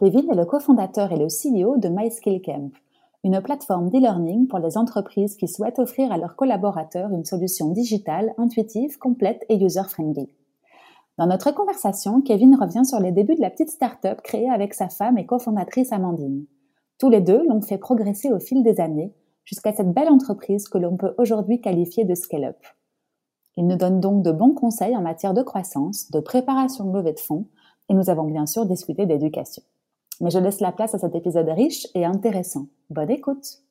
Kevin est le cofondateur et le CEO de MySkillCamp, une plateforme d'e-learning pour les entreprises qui souhaitent offrir à leurs collaborateurs une solution digitale, intuitive, complète et user-friendly. Dans notre conversation, Kevin revient sur les débuts de la petite start-up créée avec sa femme et cofondatrice Amandine. Tous les deux l'ont fait progresser au fil des années jusqu'à cette belle entreprise que l'on peut aujourd'hui qualifier de scale-up. Il nous donne donc de bons conseils en matière de croissance, de préparation de levée de fonds, et nous avons bien sûr discuté d'éducation. Mais je laisse la place à cet épisode riche et intéressant. Bonne écoute.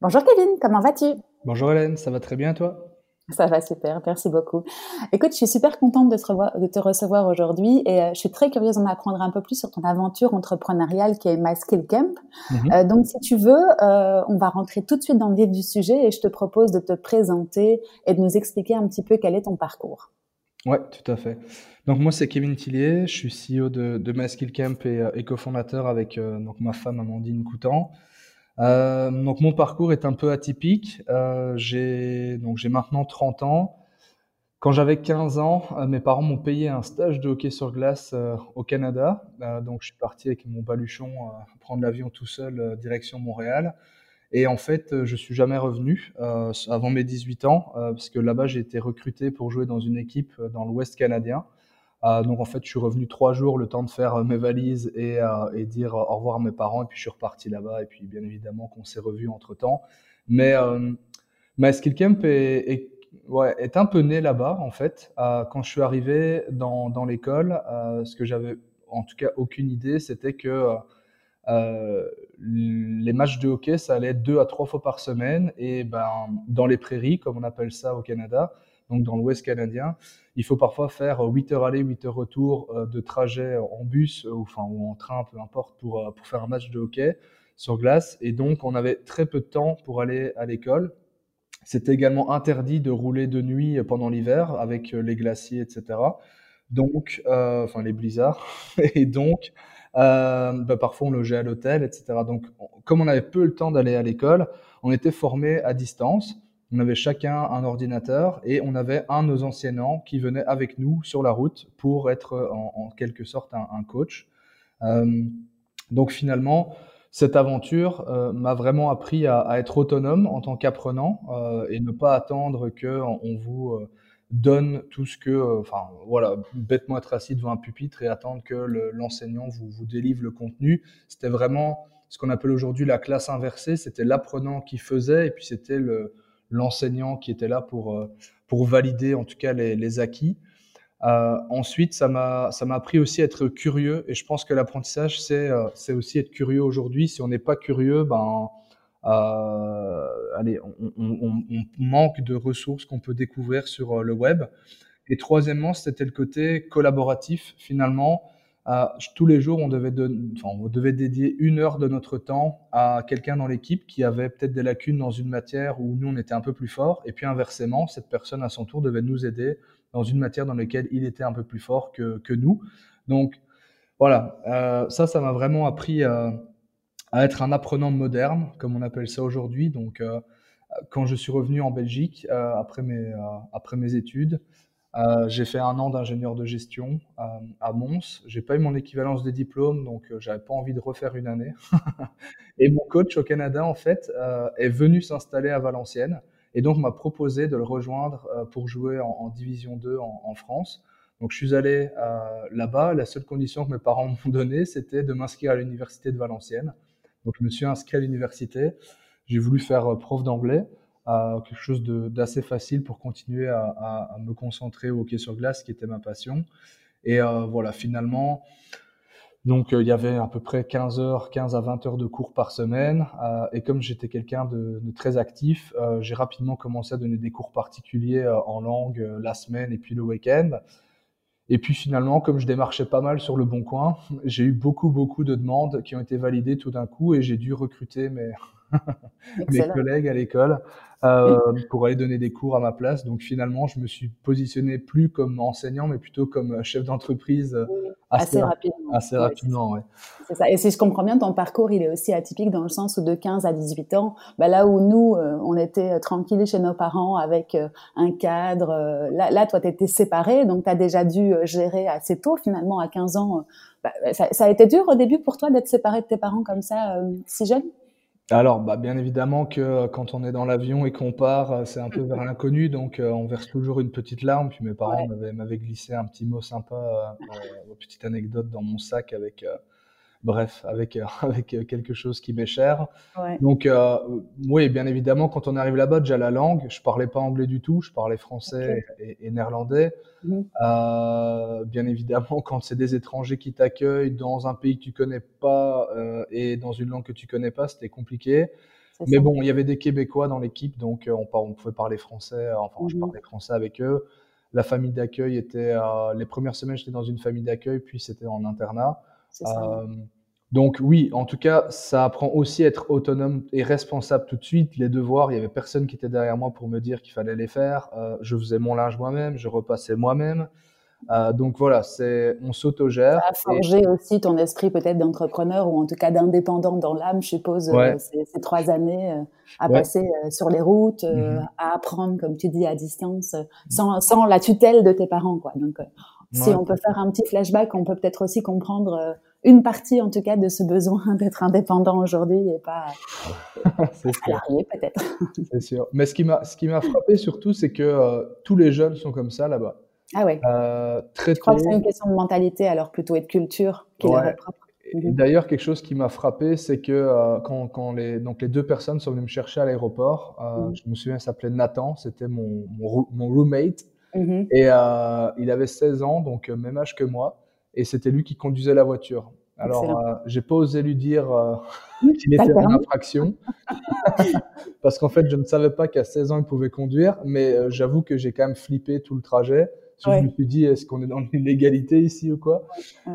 Bonjour Kevin, comment vas-tu? Bonjour Hélène, ça va très bien toi? Ça va super, merci beaucoup. Écoute, je suis super contente de te, recevoir aujourd'hui et euh, je suis très curieuse d'en apprendre un peu plus sur ton aventure entrepreneuriale qui est My Skill Camp. Mhm. Euh, donc, si tu veux, euh, on va rentrer tout de suite dans le vif du sujet et je te propose de te présenter et de nous expliquer un petit peu quel est ton parcours. Ouais, tout à fait. Donc moi c'est Kevin Tillier, je suis CEO de, de My Skill Camp et, euh, cofondateur avec euh, donc ma femme Amandine Coutan. Euh, donc mon parcours est un peu atypique. J'ai j'ai maintenant 30 ans. Quand j'avais 15 ans, mes parents m'ont payé un stage de hockey sur glace au Canada. donc je suis parti avec mon baluchon prendre l'avion tout seul direction Montréal. Et en fait, je suis jamais revenu avant mes 18 ans parce que là-bas j'ai été recruté pour jouer dans une équipe dans l'Ouest canadien. Euh, donc en fait, je suis revenu trois jours, le temps de faire euh, mes valises et, euh, dire au revoir à mes parents. Et puis je suis reparti là-bas. Et puis bien évidemment qu'on s'est revu entre temps. Mais euh, ma skill camp est, un peu né là-bas en fait. quand je suis arrivé dans l'école, ce que j'avais en tout cas aucune idée, c'était que les matchs de hockey, ça allait être deux à trois fois par semaine. Et ben dans les prairies, comme on appelle ça au Canada, donc dans l'Ouest canadien, il faut parfois faire 8 heures aller, 8 heures retour euh, de trajet en bus ou, enfin, ou en train, peu importe, pour, euh, pour faire un match de hockey sur glace. Et donc, on avait très peu de temps pour aller à l'école. C'était également interdit de rouler de nuit pendant l'hiver avec les glaciers, etc. Donc, euh, enfin les blizzards. Et donc, bah, parfois on logeait à l'hôtel, etc. Donc, comme on avait peu le temps d'aller à l'école, on était formé à distance. On avait chacun un ordinateur et on avait un de nos enseignants qui venait avec nous sur la route pour être en, quelque sorte un, coach. Euh, donc finalement, cette aventure euh, m'a vraiment appris à, être autonome en tant qu'apprenant euh, et ne pas attendre que on vous donne tout ce que, enfin voilà, bêtement être assis devant un pupitre et attendre que l'enseignant vous, vous délivre le contenu. C'était vraiment ce qu'on appelle aujourd'hui la classe inversée. C'était l'apprenant qui faisait et puis c'était le l'enseignant qui était là pour, euh, pour valider en tout cas les, acquis. Euh, ensuite, ça m'a appris aussi à être curieux et je pense que l'apprentissage c'est euh, aussi être curieux aujourd'hui. Si on n'est pas curieux, ben euh, allez, on, manque de ressources qu'on peut découvrir sur le web. Et troisièmement, c'était le côté collaboratif. Finalement, tous les jours, on devait, enfin, on devait dédier une heure de notre temps à quelqu'un dans l'équipe qui avait peut-être des lacunes dans une matière où nous, on était un peu plus fort. Et puis inversement, cette personne à son tour devait nous aider dans une matière dans laquelle il était un peu plus fort que, que nous. Donc voilà, euh, ça, ça m'a vraiment appris être un apprenant moderne, comme on appelle ça aujourd'hui. Donc euh, quand je suis revenu en Belgique euh, après, mes, après mes études, euh, j'ai fait un an d'ingénieur de gestion euh, à Mons. J'ai pas eu mon équivalence de diplôme, donc euh, j'avais pas envie de refaire une année. et mon coach au Canada, en fait, est venu s'installer à Valenciennes et donc m'a proposé de le rejoindre pour jouer en, Division 2 en, en, France. Donc je suis allé là-bas. La seule condition que mes parents m'ont donnée, c'était de m'inscrire à l'université de Valenciennes. Donc je me suis inscrit à l'université. J'ai voulu faire prof d'anglais quelque chose d'assez facile pour continuer à, me concentrer au hockey sur glace, qui était ma passion. Et euh, voilà, finalement, donc euh, il y avait à peu près 15 heures, 15 à 20 heures de cours par semaine. Euh, et comme j'étais quelqu'un de, très actif, euh, j'ai rapidement commencé à donner des cours particuliers euh, en langue la semaine et puis le week-end. Et puis finalement, comme je démarchais pas mal sur le bon coin, j'ai eu beaucoup, beaucoup de demandes qui ont été validées tout d'un coup et j'ai dû recruter mes, mes collègues à l'école euh, pour aller donner des cours à ma place. Donc finalement, je me suis positionné plus comme enseignant, mais plutôt comme chef d'entreprise euh, assez, rapidement. Assez rapidement, ouais. C'est ça. Et si je comprends bien, ton parcours, il est aussi atypique dans le sens où de 15 à 18 ans, bah là où nous, euh, on était tranquilles chez nos parents avec un cadre, là, là, toi, tu étais séparé, donc tu as déjà dû gérer assez tôt, finalement, à 15 ans. Bah, ça, ça, a été dur au début pour toi d'être séparé de tes parents comme ça, si jeune? Alors, bah, bien évidemment que euh, quand on est dans l'avion et qu'on part, euh, c'est un peu vers l'inconnu, donc euh, on verse toujours une petite larme. Puis mes parents m'avaient glissé un petit mot sympa, une petite anecdote dans mon sac avec bref, avec, euh, avec euh, quelque chose qui m'est cher. Donc, euh, oui, bien évidemment, quand on arrive là-bas, déjà la langue, je parlais pas anglais du tout, je parlais français et, néerlandais. Mhm. bien évidemment, quand c'est des étrangers qui t'accueillent dans un pays que tu connais pas et dans une langue que tu connais pas, c'était compliqué. Mais bon, il y avait des Québécois dans l'équipe, donc on, on, pouvait parler français. Enfin, je mhm. parlais français avec eux. La famille d'accueil était, les premières semaines, j'étais dans une famille d'accueil, puis c'était en internat. Euh, donc oui, en tout cas, ça apprend aussi à être autonome et responsable tout de suite. Les devoirs, il y avait personne qui était derrière moi pour me dire qu'il fallait les faire. Euh, je faisais mon linge moi-même, je repassais moi-même. Euh, donc voilà, c'est on s'autogère. Ça a forgé aussi ton esprit peut-être d'entrepreneur ou en tout cas d'indépendant dans l'âme, je suppose, ces, trois années à passer sur les routes, mm-hmm. à apprendre, comme tu dis, à distance, sans, sans la tutelle de tes parents, quoi. Donc si on peut faire un petit flashback, on peut peut-être aussi comprendre euh, une partie, en tout cas, de ce besoin d'être indépendant aujourd'hui et pas salarié, peut-être. C'est sûr. Mais ce qui m'a, ce qui m'a frappé surtout, c'est que euh, tous les jeunes sont comme ça là-bas. Ah ouais. Euh, très Je crois que c'est une question de mentalité, alors plutôt et de culture qui leur est propre. Mhm. D'ailleurs, quelque chose qui m'a frappé, c'est que euh, quand, quand, les, donc les deux personnes sont venues me chercher à l'aéroport, mhm. je me souviens, s'appelait Nathan, c'était mon, mon, mon, roommate. Mhm. Et euh, il avait 16 ans, donc euh, même âge que moi, et c'était lui qui conduisait la voiture. Alors, euh, j'ai pas osé lui dire qu'il était en infraction, parce qu'en fait, je ne savais pas qu'à 16 ans, il pouvait conduire, mais j'avoue que j'ai quand même flippé tout le trajet. Je me suis dit, est-ce qu'on est dans l'illégalité ici ou quoi?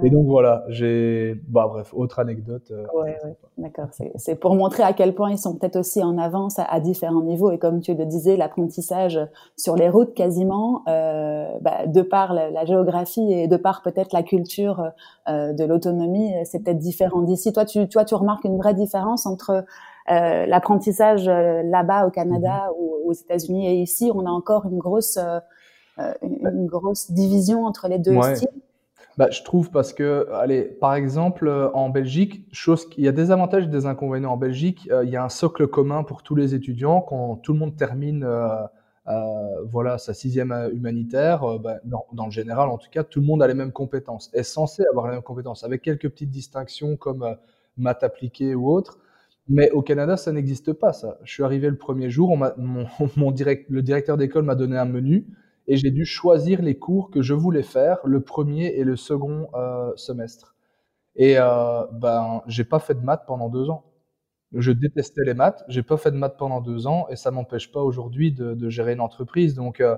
Et donc voilà, j'ai. Bah bref, autre anecdote. Euh, ouais, ouais. D'accord. C'est pour montrer à quel point ils sont peut-être aussi en avance à, différents niveaux. Et comme tu le disais, l'apprentissage sur les routes quasiment, euh, bah, de par la, géographie et de par peut-être la culture euh, de l'autonomie, c'est peut-être différent d'ici. Toi, tu, toi, tu remarques une vraie différence entre euh, l'apprentissage euh, là-bas au Canada mm-hmm. ou aux États-Unis et ici, on a encore une grosse euh, une, grosse division entre les deux styles bah, je trouve parce que, allez, par exemple, euh, en Belgique, chose, il y a des avantages et des inconvénients. En Belgique, euh, il y a un socle commun pour tous les étudiants. Quand tout le monde termine, voilà, sa sixième humanitaire, bah, dans, dans, le général, en tout cas, tout le monde a les mêmes compétences, est censé avoir les mêmes compétences, avec quelques petites distinctions comme maths appliquées ou autres. Mais au Canada, ça n'existe pas, ça. Je suis arrivé le premier jour, on mon, mon direct, le directeur d'école m'a donné un menu et j'ai dû choisir les cours que je voulais faire le premier et le second euh, semestre. Et euh, ben, j'ai pas fait de maths pendant deux ans. Je détestais les maths, j'ai pas fait de maths pendant deux ans et ça m'empêche pas aujourd'hui de, gérer une entreprise. Donc euh,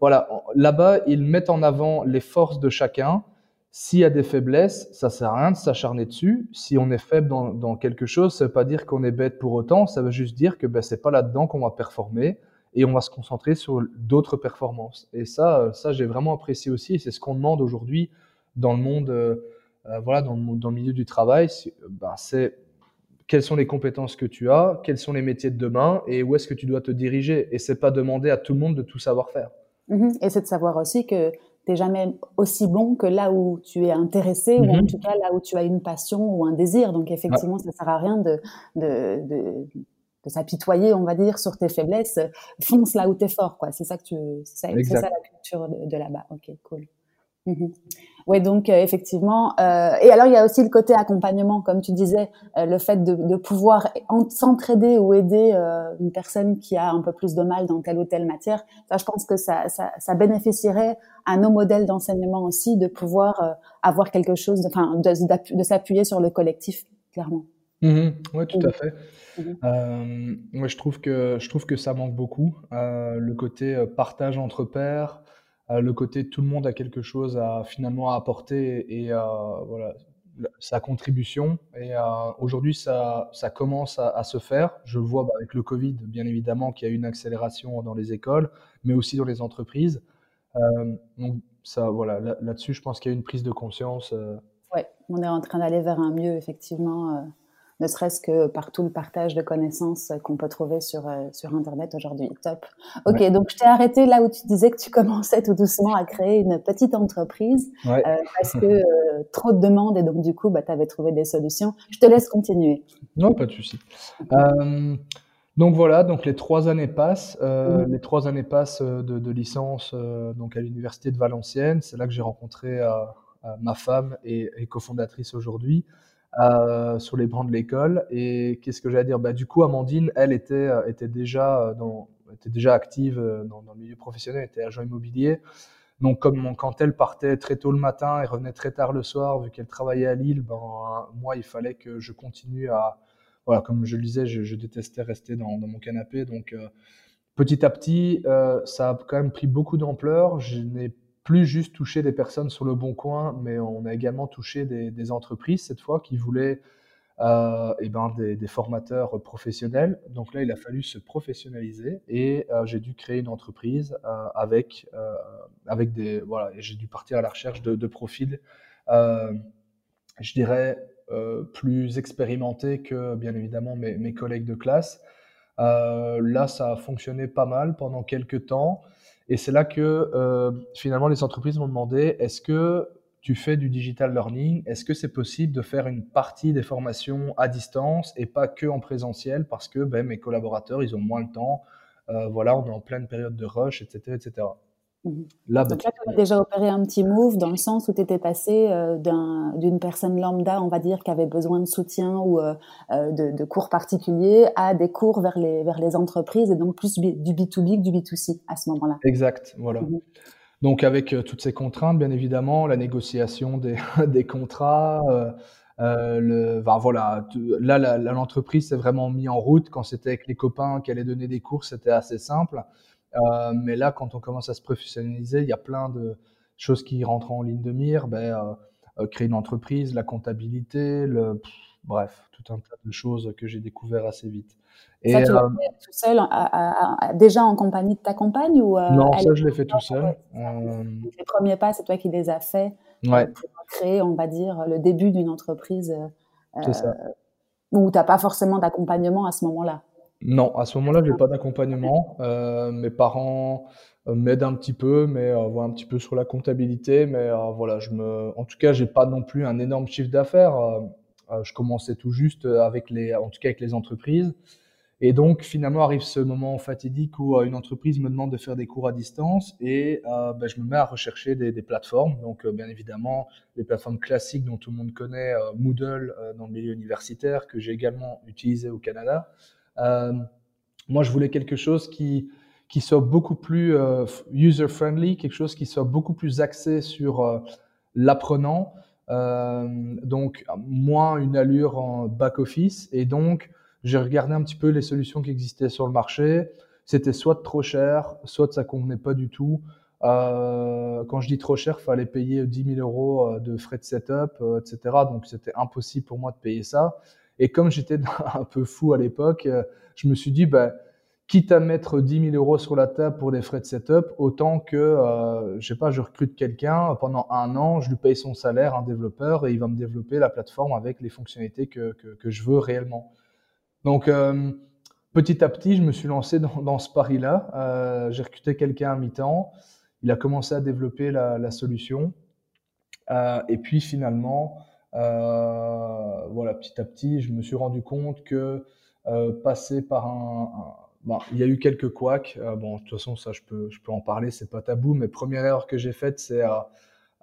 voilà, là-bas, ils mettent en avant les forces de chacun. S'il y a des faiblesses, ça sert à rien de s'acharner dessus. Si on est faible dans, dans quelque chose, ça veut pas dire qu'on est bête pour autant. Ça veut juste dire que ben, c'est pas là-dedans qu'on va performer et on va se concentrer sur d'autres performances. Et ça, ça j'ai vraiment apprécié aussi. C'est ce qu'on demande aujourd'hui dans le monde, euh, euh, voilà, dans le, dans le, milieu du travail. Ben, c'est quelles sont les compétences que tu as, quels sont les métiers de demain et où est-ce que tu dois te diriger. Et c'est pas demander à tout le monde de tout savoir faire. Mm-hmm. Et c'est de savoir aussi que tu n'es jamais aussi bon que là où tu es intéressé ou en mm-hmm. tout cas là où tu as une passion ou un désir. Donc effectivement, ça sert à rien de, de, de de s'apitoyer, on va dire, sur tes faiblesses. Fonce là où t'es fort, quoi. C'est ça que tu, c'est ça, ça, la culture de, là-bas. Ok, cool. Mhm. Oui, donc euh, effectivement. Euh, et alors il y a aussi le côté accompagnement, comme tu disais, euh, le fait de, de pouvoir s'entraider ou aider euh, une personne qui a un peu plus de mal dans telle ou telle matière. Ça, je pense que ça, ça, ça bénéficierait à nos modèles d'enseignement aussi de pouvoir avoir quelque chose, enfin, de, de s'appuyer sur le collectif, clairement. Mhm. oui, tout à fait. Euh, moi, je trouve que je trouve que ça manque beaucoup. Euh, le côté euh, partage entre pairs, le côté tout le monde a quelque chose à finalement apporter et voilà sa contribution. Et aujourd'hui, ça, ça commence à, se faire. Je le vois bah, avec le Covid, bien évidemment, qu'il y a une accélération dans les écoles, mais aussi dans les entreprises. donc ça, voilà, là-dessus, je pense qu'il y a une prise de conscience. Oui, on est en train d'aller vers un mieux, effectivement ne serait-ce que par tout le partage de connaissances qu'on peut trouver sur, euh, sur Internet aujourd'hui. Top. Ok, donc je t'ai arrêté là où tu disais que tu commençais tout doucement à créer une petite entreprise euh, parce que euh, trop de demandes et donc du coup, bah, tu avais trouvé des solutions. Je te laisse continuer. Non, pas de souci. donc voilà, donc les trois années passent. Les trois années passent de, licence donc à l'université de Valenciennes. C'est là que j'ai rencontré ma femme et, et cofondatrice aujourd'hui. Euh, sur les bancs de l'école. Et qu'est-ce que j'allais dire? Bah, Du coup, Amandine, elle était, euh, était, déjà, euh, était déjà active dans, dans, le milieu professionnel, était agent immobilier. Donc, comme quand elle partait très tôt le matin et revenait très tard le soir, vu qu'elle travaillait à Lille, ben, moi, il fallait que je continue à. Voilà, comme je le disais, je, je détestais rester dans, dans, mon canapé. Donc, petit à petit, ça a quand même pris beaucoup d'ampleur. Je n'ai plus juste toucher des personnes sur le bon coin, mais on a également touché des, entreprises cette fois qui voulaient euh, eh ben des, formateurs professionnels. Donc là, il a fallu se professionnaliser et euh, j'ai dû créer une entreprise euh, avec, avec des. Voilà, j'ai dû partir à la recherche de, profils, je dirais, plus expérimentés que bien évidemment mes, mes collègues de classe. là, ça a fonctionné pas mal pendant quelques temps. Et c'est là que euh, finalement les entreprises m'ont demandé est-ce que tu fais du digital learning? Est-ce que c'est possible de faire une partie des formations à distance et pas que en présentiel? Parce que ben, mes collaborateurs ils ont moins le temps euh, Voilà, on est en pleine période de rush, etc., etc. Mhm. Là, Donc là, tu as déjà opéré un petit move dans le sens où tu étais passé euh, d'une personne lambda, on va dire, qui avait besoin de soutien ou euh, euh, de, cours particuliers, à des cours vers les, vers les entreprises et donc plus du B2B que du B2C à ce moment-là. Exact, voilà. Mhm. Donc avec toutes ces contraintes, bien évidemment, la négociation des, des contrats, le, voilà, là l'entreprise s'est vraiment mis en route. Quand c'était avec les copains qui allaient donner des cours, c'était assez simple. Euh, mais là, quand on commence à se professionnaliser, il y a plein de choses qui rentrent en ligne de mire. Ben, euh, euh, créer une entreprise, la comptabilité, le, bref, tout un tas de choses que j'ai découvert assez vite. Et, ça, tu l'as fait tout seul, déjà en compagnie de ta compagne ou Non, ça, je l'ai fait tout seul. Les premiers pas, c'est toi qui les as faits pour créer, on va dire, le début d'une entreprise ça. où tu n'as pas forcément d'accompagnement à ce moment-là. Non, à ce moment-là, j'ai pas d'accompagnement. Euh, mes parents euh, m'aident un petit peu, mais euh, voient un petit peu sur la comptabilité. Mais euh, voilà, je me, en tout cas, j'ai pas non plus un énorme chiffre d'affaires. je commençais tout juste avec les, en tout cas avec les entreprises. Et donc, finalement, arrive ce moment fatidique où une entreprise me demande de faire des cours à distance et ben, je me mets à rechercher des, des plateformes. Donc, bien évidemment, les plateformes classiques dont tout le monde connaît, Moodle dans le milieu universitaire, que j'ai également utilisé au Canada. Euh, moi, je voulais quelque chose qui, qui soit beaucoup plus euh, user-friendly, quelque chose qui soit beaucoup plus axé sur euh, l'apprenant. donc, moins une allure en back-office. Et donc, j'ai regardé un petit peu les solutions qui existaient sur le marché. C'était soit trop cher, soit ça convenait pas du tout. Quand je dis trop cher, fallait payer 10 000 euros de frais de setup, etc. Donc c'était impossible pour moi de payer ça. Et comme j'étais un peu fou à l'époque, euh, je me suis dit, bah, quitte à mettre 10 000 euros sur la table pour les frais de setup, autant que, euh, je sais pas, je recrute quelqu'un pendant un an, je lui paye son salaire, un développeur, et il va me développer la plateforme avec les fonctionnalités que, que, je veux réellement. Donc, euh, petit à petit, je me suis lancé dans, dans ce pari-là. J'ai recruté quelqu'un à mi-temps. Il a commencé à développer la, la solution. Et puis finalement, euh, voilà, petit à petit, je me suis rendu compte que euh, passer par un, Bon, il y a eu quelques couacs. Euh, bon, de toute façon, ça, je peux, je peux en parler, c'est pas tabou. Mais première erreur que j'ai faite, c'est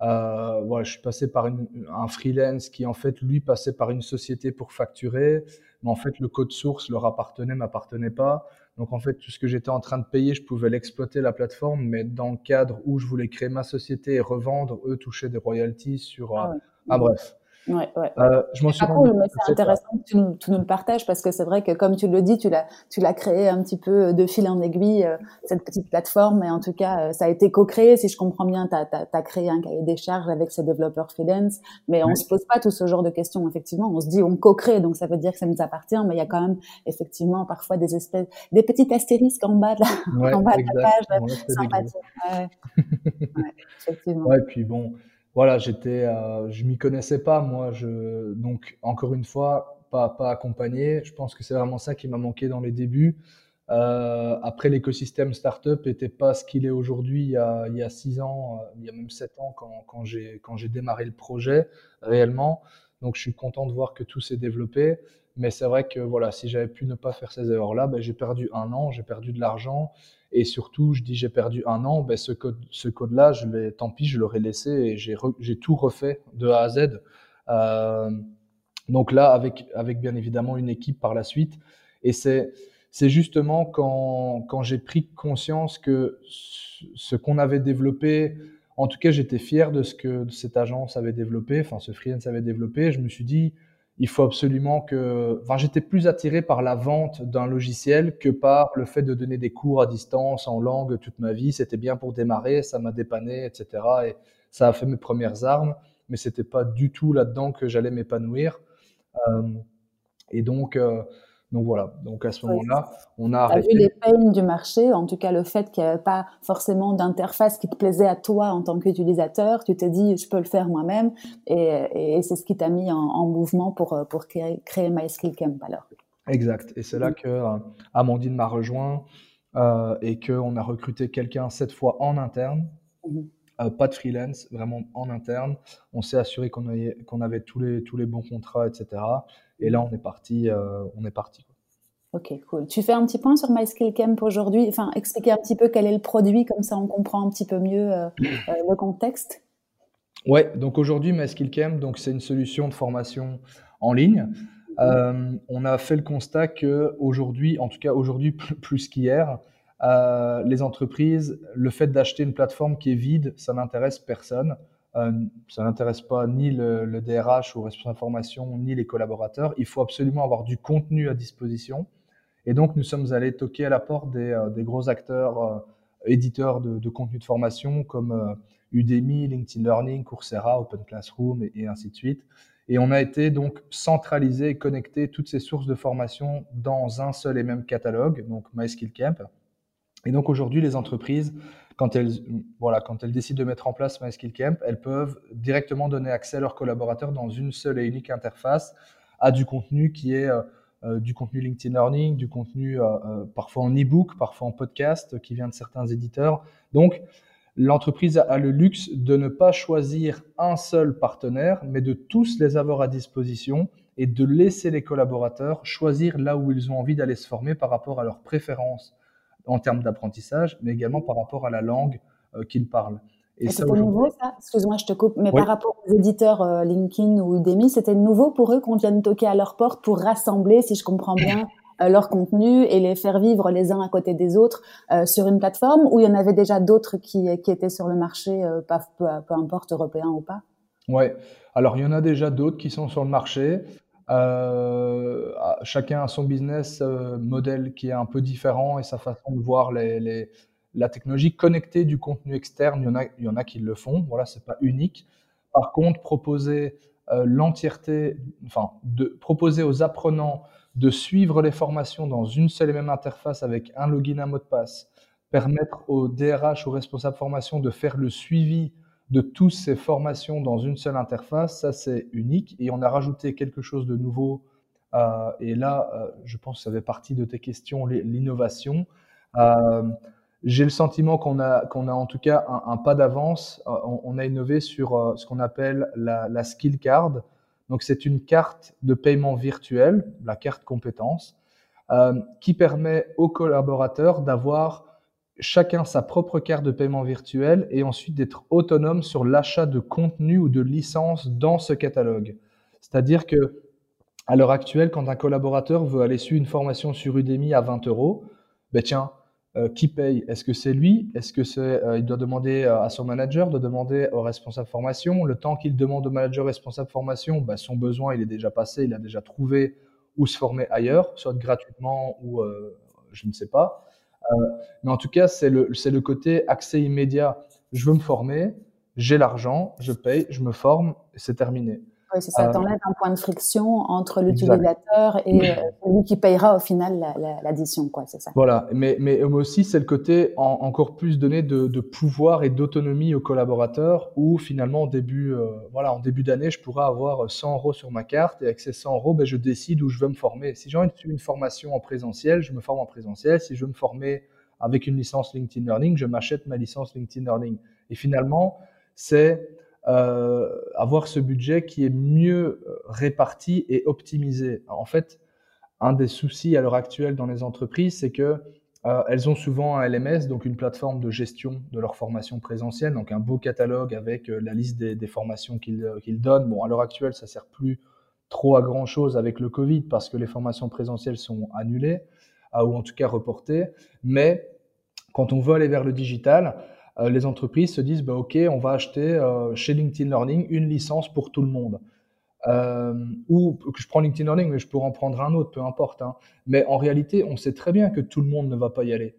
euh, voilà, je suis passé par une, un freelance qui, en fait, lui, passait par une société pour facturer. Mais en fait, le code source leur appartenait, m'appartenait pas. Donc, en fait, tout ce que j'étais en train de payer, je pouvais l'exploiter, la plateforme. Mais dans le cadre où je voulais créer ma société et revendre, eux touchaient des royalties sur. Ah, ah bref. Ouais, ouais. Euh, je m'en suis cool, mais c'est intéressant que tu nous, tu nous, le partages parce que c'est vrai que comme tu le dis, tu l'as, tu l'as créé un petit peu de fil en aiguille euh, cette petite plateforme. Mais en tout cas, euh, ça a été co-créé. Si je comprends bien, tu as, créé un cahier des charges avec ces développeurs freelance. Mais on se pose pas tout ce genre de questions. Effectivement, on se dit on co-crée, donc ça veut dire que ça nous appartient. Mais il y a quand même effectivement parfois des espèces, des petits astérisques en bas de la, en bas de la page. sympathique. Ouais. ouais, effectivement. Ouais, puis bon voilà, j'étais, euh, je m'y connaissais pas moi. Donc encore une fois, pas pas accompagné. Je pense que c'est vraiment ça qui m'a manqué dans les débuts. Euh, après, l'écosystème startup était pas ce qu'il est aujourd'hui. Il y a six ans, euh, il y a même sept ans quand quand j'ai quand j'ai démarré le projet réellement. Donc je suis content de voir que tout s'est développé. Mais c'est vrai que voilà, si j'avais pu ne pas faire ces erreurs-là, ben, j'ai perdu un an, j'ai perdu de l'argent. Et surtout, je dis j'ai perdu un an, ben ce code, ce code-là, je l'ai, tant pis, je l'aurais laissé et j'ai, tout refait de A à Z. Euh, donc là, avec, bien évidemment une équipe par la suite. Et c'est, c'est justement quand, quand j'ai pris conscience que ce qu'on avait développé, en tout cas, j'étais fier de ce que cette agence avait développé, enfin, ce freelance avait développé. Je me suis dit, il faut absolument que. Enfin, j'étais plus attiré par la vente d'un logiciel que par le fait de donner des cours à distance en langue toute ma vie. C'était bien pour démarrer, ça m'a dépanné, etc. Et ça a fait mes premières armes, mais c'était pas du tout là-dedans que j'allais m'épanouir. Euh, et donc, euh, donc voilà, donc à ce moment-là, on a arrêté. vu les peines du marché, en tout cas le fait qu'il n'y avait pas forcément d'interface qui te plaisait à toi en tant qu'utilisateur, tu t'es dit je peux le faire moi-même et, c'est ce qui t'a mis en, mouvement pour, pour créer, créer MySkillCamp alors. Exact, et c'est là que euh, Amandine m'a rejoint euh, et qu'on a recruté quelqu'un cette fois en interne. Mhm. Euh, pas de freelance, vraiment en interne. On s'est assuré qu'on avait, qu'on avait tous, les, tous les bons contrats, etc. Et là, on est parti. Euh, on est parti Ok, cool. Tu fais un petit point sur MySkillCamp aujourd'hui, enfin expliquer un petit peu quel est le produit, comme ça on comprend un petit peu mieux euh, le contexte. Ouais, donc aujourd'hui MySkillCamp, donc c'est une solution de formation en ligne. on a fait le constat que aujourd'hui, en tout cas aujourd'hui plus qu'hier, euh, les entreprises, le fait d'acheter une plateforme qui est vide, ça n'intéresse personne. Euh, ça n'intéresse pas ni le, DRH ou responsable de formation, ni les collaborateurs. Il faut absolument avoir du contenu à disposition. Et donc, nous sommes allés toquer à la porte des, euh, gros acteurs éditeurs de, contenu de formation comme Udemy, LinkedIn Learning, Coursera, Open Classroom et, et, ainsi de suite. Et on a été donc centralisé et connecté toutes ces sources de formation dans un seul et même catalogue, donc MySkillCamp. Et donc aujourd'hui, les entreprises, quand elles, voilà, quand elles décident de mettre en place MySkillCamp, elles peuvent directement donner accès à leurs collaborateurs dans une seule et unique interface à du contenu qui est euh, euh, du contenu LinkedIn Learning, du contenu euh, parfois en e-book, parfois en podcast qui vient de certains éditeurs. Donc, l'entreprise a le luxe de ne pas choisir un seul partenaire, mais de tous les avoir à disposition et de laisser les collaborateurs choisir là où ils ont envie d'aller se former par rapport à leurs préférences en termes d'apprentissage, mais également par rapport à la langue euh, qu'ils parlent. Et, c'était nouveau ça? Excuse-moi, je te coupe. Mais par rapport aux éditeurs euh, LinkedIn ou Udemy, c'était nouveau pour eux qu'on vienne toquer à leur porte pour rassembler, si je comprends bien, euh, leur contenu et les faire vivre les uns à côté des autres sur une plateforme où il y en avait déjà d'autres qui, qui étaient sur le marché, pas, peu, peu, importe européen ou pas? Ouais. Alors il y en a déjà d'autres qui sont sur le marché. Euh, chacun a son business euh, modèle qui est un peu différent et sa façon de voir la technologie connectée du contenu externe. Il y en a, il y en a qui le font. Voilà, c'est pas unique. Par contre, proposer euh, l'entièreté, enfin, proposer aux apprenants de suivre les formations dans une seule et même interface avec un login, un mot de passe, permettre aux DRH, aux responsables formation de faire le suivi de toutes ces formations dans une seule interface, ça c'est unique. Et on a rajouté quelque chose de nouveau. Euh, et là, euh, je pense que ça fait partie de tes questions, l'innovation. Euh, j'ai le sentiment qu'on a, a en tout cas un, pas d'avance. On, a innové sur ce qu'on appelle la, la, skill card. Donc c'est une carte de paiement virtuelle, la carte compétence, qui permet aux collaborateurs d'avoir chacun sa propre carte de paiement virtuel et ensuite d'être autonome sur l'achat de contenu ou de licences dans ce catalogue. C'est-à-dire que à l'heure actuelle, quand un collaborateur veut aller suivre une formation sur Udemy à 20 euros, ben tiens, qui paye? Est-ce que c'est lui? Est-ce que c'est il doit demander à son manager, de demander au responsable formation? Le temps qu'il demande au manager responsable formation, bah, son besoin il est déjà passé, il a déjà trouvé où se former ailleurs, soit gratuitement ou je ne sais pas. Mais en tout cas, c'est le, le côté accès immédiat. Je veux me former, j'ai l'argent, je paye, je me forme, et c'est terminé. Oui, c'est ça. Euh, T'enlèves un point de friction entre l'utilisateur et euh, celui qui payera au final l'addition, quoi. C'est ça. Voilà. Mais, mais aussi, c'est le côté encore plus donné de, de pouvoir et d'autonomie aux collaborateurs où finalement, en début, euh, voilà, en début d'année, je pourrais avoir 100 euros sur ma carte et avec ces 100 euros, ben, je décide où je veux me former. Si j'ai envie de une formation en présentiel, je me forme en présentiel. Si je veux me former avec une licence LinkedIn Learning, je m'achète ma licence LinkedIn Learning. Et finalement, c'est euh, avoir ce budget qui est mieux euh, réparti et optimisé. En fait, un des soucis à l'heure actuelle dans les entreprises, c'est que euh, elles ont souvent un LMS, donc une plateforme de gestion de leur formation présentielle, donc un beau catalogue avec la liste des, formations qu'ils donnent. Bon, à l'heure actuelle, ça sert plus trop à grand chose avec le Covid parce que les formations présentielles sont annulées ou en tout cas reportées. Mais quand on veut aller vers le digital, euh, les entreprises se disent, bah, OK, on va acheter euh, chez LinkedIn Learning une licence pour tout le monde. Euh, ou que je prends LinkedIn Learning, mais je pourrais en prendre un autre, peu importe. Hein. Mais en réalité, on sait très bien que tout le monde ne va pas y aller.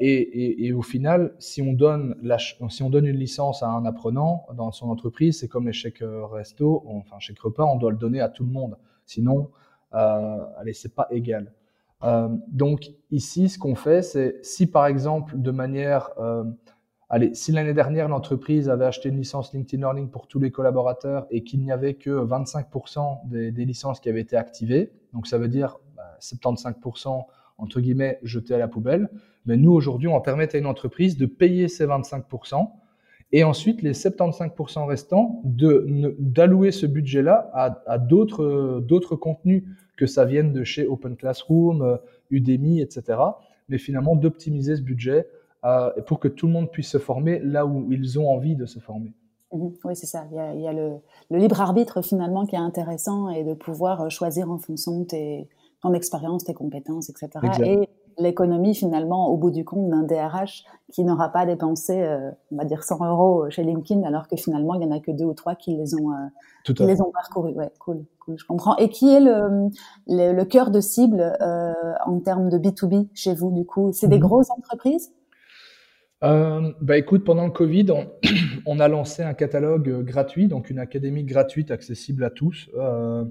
et, au final, si on, donne on une licence à un apprenant dans son entreprise, c'est comme les chèques resto, enfin chèques repas, on doit le donner à tout le monde. Sinon, allez, c'est pas égal. donc ici, ce qu'on fait, c'est si par exemple, de manière Allez, si l'année dernière, l'entreprise avait acheté une licence LinkedIn Learning pour tous les collaborateurs et qu'il n'y avait que 25% des, licences qui avaient été activées, donc ça veut dire 75% bah, entre guillemets jetés à la poubelle, mais nous aujourd'hui, on va permettre à une entreprise de payer ces 25% et ensuite les 75% restants d'allouer ce budget-là à, à d'autres contenus que ça vienne de chez Open Classroom, Udemy, etc. Mais finalement d'optimiser ce budget euh, pour que tout le monde puisse se former là où ils ont envie de se former. Mhm. oui, c'est ça. Il y a, le, libre arbitre finalement qui est intéressant et de pouvoir euh, choisir en fonction de ton expérience, tes compétences, etc. Et l'économie finalement au bout du compte d'un DRH qui n'aura pas dépensé, euh, on va dire 100 euros chez LinkedIn alors que finalement il y en a que deux ou trois qui les ont, qui les ont parcourus. Ouais, cool, cool, je comprends. Et qui est le, le, cœur de cible en termes de B2B chez vous du coup? C'est des mhm. grosses entreprises? Euh, bah écoute, pendant le Covid, on, a lancé un catalogue euh, gratuit, donc une académie gratuite accessible à tous. Euh,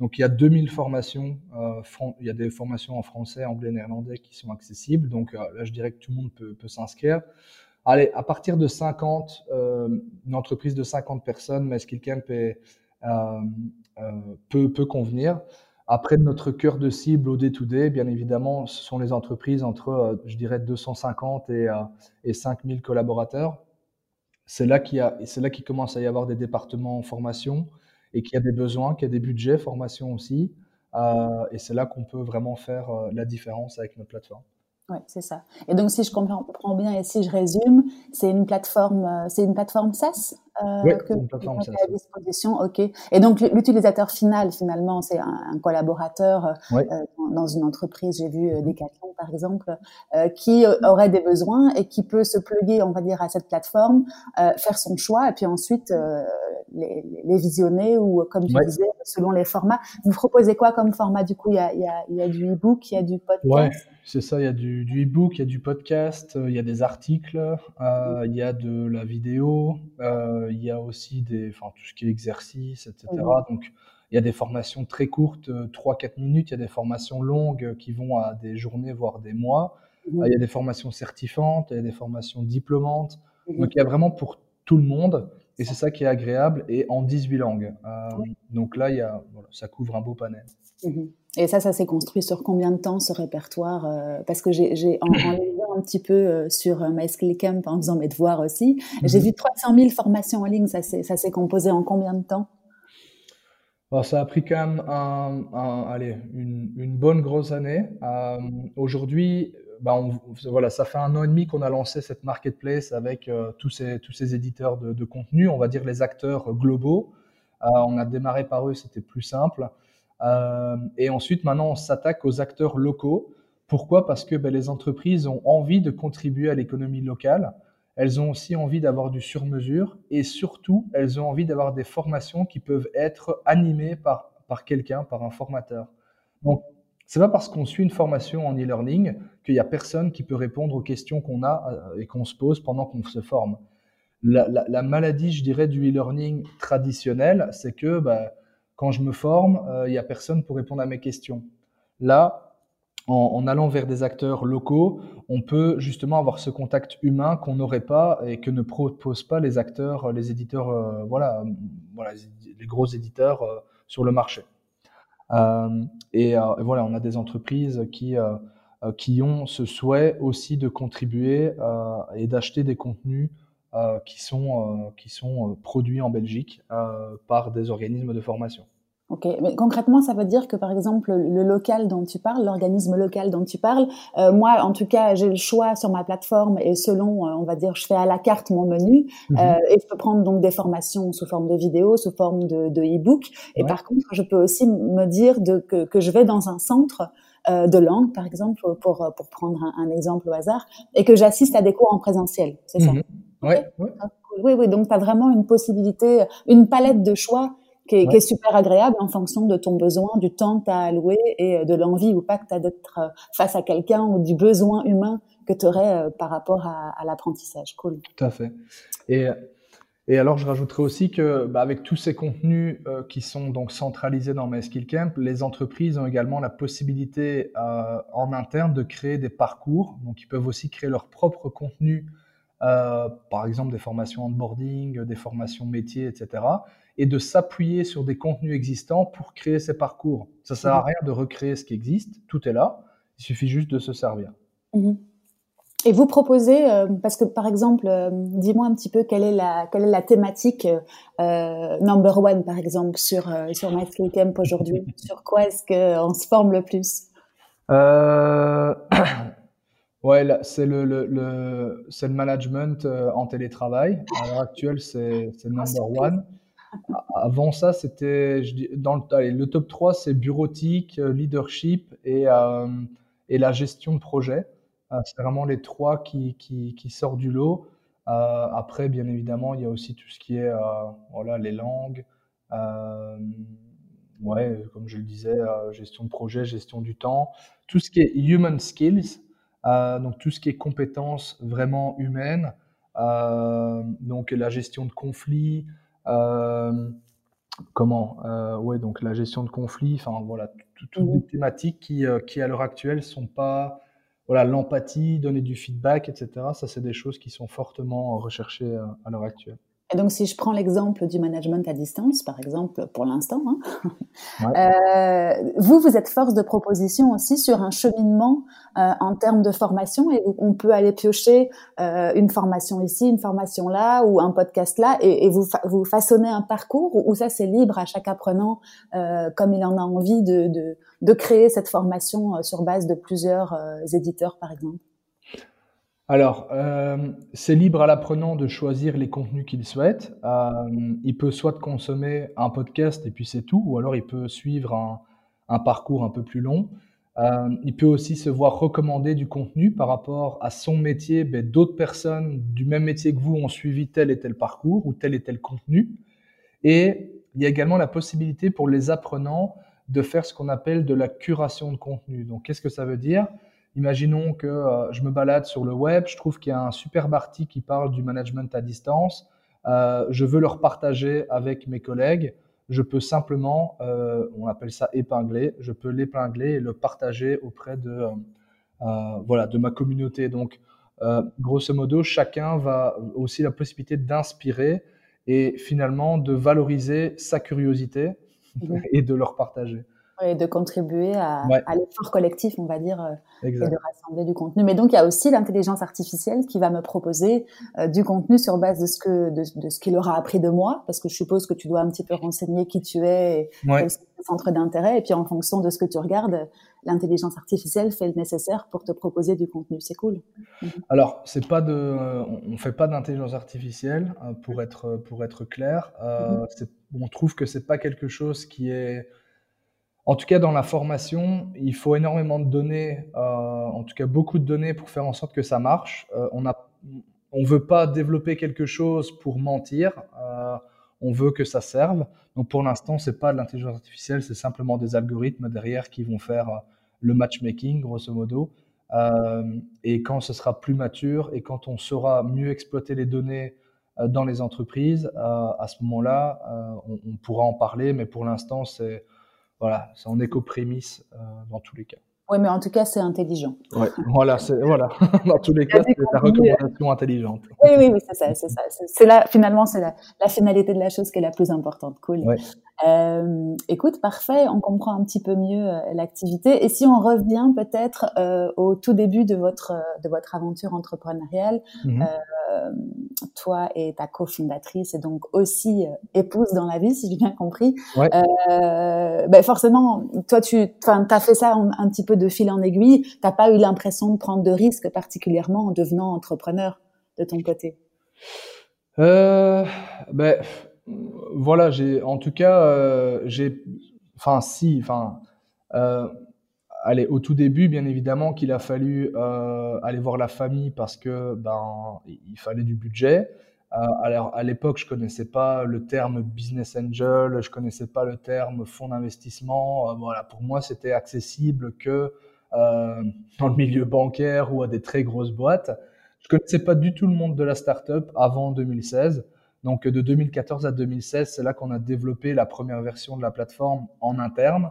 donc il y a 2000 formations, euh, il y a des formations en français, anglais, néerlandais qui sont accessibles. Donc là, je dirais que tout le monde peut, s'inscrire. Allez, à partir de 50, une entreprise de 50 personnes, mais Skillcamp est, peut, peut convenir. Après, notre cœur de cible au day-to-day, bien évidemment, ce sont les entreprises entre, euh, je dirais, 250 et, euh, et 5000 collaborateurs. C'est là qu'il là qu'il commence à y avoir des départements en formation et qu'il y a des besoins, qu'il y a des budgets formation aussi. Euh, et c'est là qu'on peut vraiment faire la différence avec notre plateforme. Oui, c'est ça. Et donc, si je comprends bien et si je résume, c'est une plateforme, euh, c'est une plateforme SaaS euh, que une plateforme à disposition. Ok. Et donc, l'utilisateur final, finalement, c'est un, collaborateur euh, dans, une entreprise. J'ai vu Decathlon, par exemple, qui aurait des besoins et qui peut se plugger, on va dire, à cette plateforme, faire son choix et puis ensuite les, les, visionner ou, comme tu disais, selon les formats. Vous proposez quoi comme format Du coup, il y a, y a, y a du e-book, il y a du podcast? C'est ça, il y a du, du e-book, il y a du podcast, euh, il y a des articles, euh, il y a de la vidéo, euh, il y a aussi des, enfin, tout ce qui est exercice, etc. Donc, il y a des formations très courtes, 3-4 minutes, il y a des formations longues qui vont à des journées, voire des mois. Il y a des formations certifiantes, il y a des formations diplômantes. Donc, il y a vraiment pour tout le monde. Et c'est ça qui est agréable et en 18 langues. Donc là, il y a, ça couvre un beau panel. Mhm. Et ça, ça s'est construit sur combien de temps ce répertoire euh, Parce que j'ai, en, en lisant un petit peu euh, sur euh, My Skill Camp, en faisant mes devoirs aussi, j'ai mhm. vu 300 000 formations en ligne. Ça s'est, composé en combien de temps? Alors, Ça a pris quand même un, allez, une, une, bonne grosse année. aujourd'hui, bah voilà, ça fait un an et demi qu'on a lancé cette marketplace avec tous, ces, tous ces éditeurs de, de, contenu, on va dire les acteurs globaux. on a démarré par eux, c'était plus simple. Euh, et ensuite, maintenant, on s'attaque aux acteurs locaux Pourquoi? Parce que ben, les entreprises ont envie de contribuer à l'économie locale. Elles ont aussi envie d'avoir du sur-mesure et surtout, elles ont envie d'avoir des formations qui peuvent être animées par, par quelqu'un, par un formateur. Donc, c'est pas parce qu'on suit une formation en e-learning qu'il y a personne qui peut répondre aux questions qu'on a euh, et qu'on se pose pendant qu'on se forme. La, la, la, maladie, je dirais, du e-learning traditionnel, c'est que bah, quand je me forme, euh, il y a personne pour répondre à mes questions. Là, en, allant vers des acteurs locaux, on peut justement avoir ce contact humain qu'on n'aurait pas et que ne proposent pas les acteurs, les éditeurs, euh, voilà, les gros éditeurs euh, sur le marché. Euh, et, euh, voilà, on a des entreprises qui, euh, qui ont ce souhait aussi de contribuer et d'acheter des contenus qui sont, qui sont produits en Belgique par des organismes de formation. Ok, mais concrètement, ça veut dire que par exemple le local dont tu parles, l'organisme local dont tu parles, euh, moi en tout cas j'ai le choix sur ma plateforme et selon, euh, on va dire, je fais à la carte mon menu mhm. euh, et je peux prendre donc des formations sous forme de vidéo, sous forme de, de e-book. Et par contre, je peux aussi me dire de, que, que je vais dans un centre euh, de langue, par exemple, pour, pour prendre un, un, exemple au hasard, et que j'assiste à des cours en présentiel, c'est ça? Mhm. ouais, ouais. Oui, oui, donc tu as vraiment une possibilité, une palette de choix qui est, qui est, super agréable en fonction de ton besoin, du temps que tu as alloué et euh, de l'envie ou pas que tu as d'être euh, face à quelqu'un ou du besoin humain que tu aurais euh, par rapport à, à l'apprentissage. Cool. Tout à fait. Et, et alors, je rajouterais aussi que bah, avec tous ces contenus euh, qui sont donc centralisés dans MySkillCamp, les entreprises ont également la possibilité euh, en interne de créer des parcours. Donc, ils peuvent aussi créer leur propre contenu euh, par exemple des formations onboarding, des formations métiers, etc. Et de s'appuyer sur des contenus existants pour créer ces parcours. Ça sert à mhm. rien de recréer ce qui existe, tout est là, il suffit juste de se servir. Mmh. Et vous proposez, euh, parce que par exemple, euh, dis-moi un petit peu quelle est la, quelle est la thématique euh, number one, par exemple, sur, euh, sur MySkillCamp aujourd'hui Sur quoi est-ce qu'on se forme le plus? Ouais, c'est le, le, le, le management en télétravail. À l'heure actuelle, c'est number one. Avant ça, c'était dans le, allez, le top 3, c'est bureautique, leadership et, et la gestion de projet. Euh, c'est vraiment les trois qui, qui, qui sortent du lot. Euh, après, bien évidemment, il y a aussi tout ce qui est voilà, les langues. ouais, comme je le disais, gestion de projet, gestion du temps. Tout ce qui est human skills, euh, donc tout ce qui est compétences vraiment humaines, euh, donc la gestion de conflits, euh, comment ouais donc la gestion de conflits, enfin voilà toutes les mmh thématiques qui, qui à l'heure actuelle sont pas voilà l'empathie, donner du feedback, etc. Ça c'est des choses qui sont fortement recherchées à l'heure actuelle. Et donc, si je prends l'exemple du management à distance, par exemple, pour l'instant, hein, ouais. euh, vous, vous êtes force de proposition aussi sur un cheminement euh, en termes de formation et on peut aller piocher euh, une formation ici, une formation là ou un podcast là et, et vous, fa vous façonnez un parcours où ça, c'est libre à chaque apprenant euh, comme il en a envie de, de, de créer cette formation euh, sur base de plusieurs euh, éditeurs, par exemple. Alors, euh, c'est libre à l'apprenant de choisir les contenus qu'il souhaite. Euh, il peut soit consommer un podcast et puis c'est tout, ou alors il peut suivre un, parcours un peu plus long. Euh, il peut aussi se voir recommander du contenu par rapport à son métier. Ben, D'autres personnes du même métier que vous ont suivi tel et tel parcours ou tel et tel contenu. Et il y a également la possibilité pour les apprenants de faire ce qu'on appelle de la curation de contenu. Donc, qu'est-ce que ça veut dire? Imaginons que euh, je me balade sur le web, je trouve qu'il y a un superbe article qui parle du management à distance. Euh, je veux le partager avec mes collègues. Je peux simplement, euh, on appelle ça épingler, je peux l'épingler et le partager auprès de, voilà, de ma communauté. Donc, grosso modo, chacun va aussi la possibilité d'inspirer et finalement de valoriser sa curiosité et de leur partager et de contribuer à, ouais. à l'effort collectif, on va dire, euh, exact. et de rassembler du contenu. Mais donc, il y a aussi l'intelligence artificielle qui va me proposer euh, du contenu sur base de ce que de, de ce qu'il aura appris de moi, parce que je suppose que tu dois un petit peu renseigner qui tu es et ouais. d'intérêt, et puis en fonction de ce que tu regardes, l'intelligence artificielle fait le nécessaire pour te proposer du contenu. C'est cool. -hmm. Alors, c'est pas de, on fait pas d'intelligence artificielle euh, pour être pour être clair. Euh, mm -hmm. On trouve que c'est pas quelque chose qui est en tout cas, dans la formation, il faut énormément de données, euh, en tout cas beaucoup de données pour faire en sorte que ça marche. Euh, on a, on veut pas développer quelque chose pour mentir. Euh, on veut que ça serve. Donc pour l'instant, c'est pas de l'intelligence artificielle, c'est simplement des algorithmes derrière qui vont faire le matchmaking, grosso modo. Et quand ce sera plus mature et quand on saura mieux exploiter les données dans les entreprises, à ce moment-là, on, pourra en parler. Mais pour l'instant, c'est voilà, c'est en éco-prémisse euh, dans tous les cas. Oui, mais en tout cas, c'est intelligent. Ouais, voilà, c'est, voilà. Dans tous les cas, c'est la recommandation intelligente. Oui, oui, oui, c'est ça, c'est ça. C'est là, finalement, c'est la, la, finalité de la chose qui est la plus importante. Cool. Ouais. Euh, écoute, parfait, on comprend un petit peu mieux euh, l'activité. Et si on revient peut-être euh, au tout début de votre de votre aventure entrepreneuriale, mm -hmm. euh, toi et ta cofondatrice et donc aussi euh, épouse dans la vie, si j'ai bien compris. Ouais. Euh, ben forcément, toi tu, enfin, t'as fait ça un, un, petit peu de fil en aiguille. T'as pas eu l'impression de prendre de risques particulièrement en devenant entrepreneur de ton côté? ben voilà, j'ai en tout cas, euh, j'ai, enfin si, enfin, euh, allez, au tout début, bien évidemment qu'il a fallu euh, aller voir la famille parce que ben il fallait du budget. Alors à l'époque, je connaissais pas le terme business angel, je connaissais pas le terme fonds d'investissement. Voilà, pour moi, c'était accessible que dans le milieu bancaire ou à des très grosses boîtes. Je connaissais pas du tout le monde de la startup avant 2016. Donc de 2014 à 2016, c'est là qu'on a développé la première version de la plateforme en interne.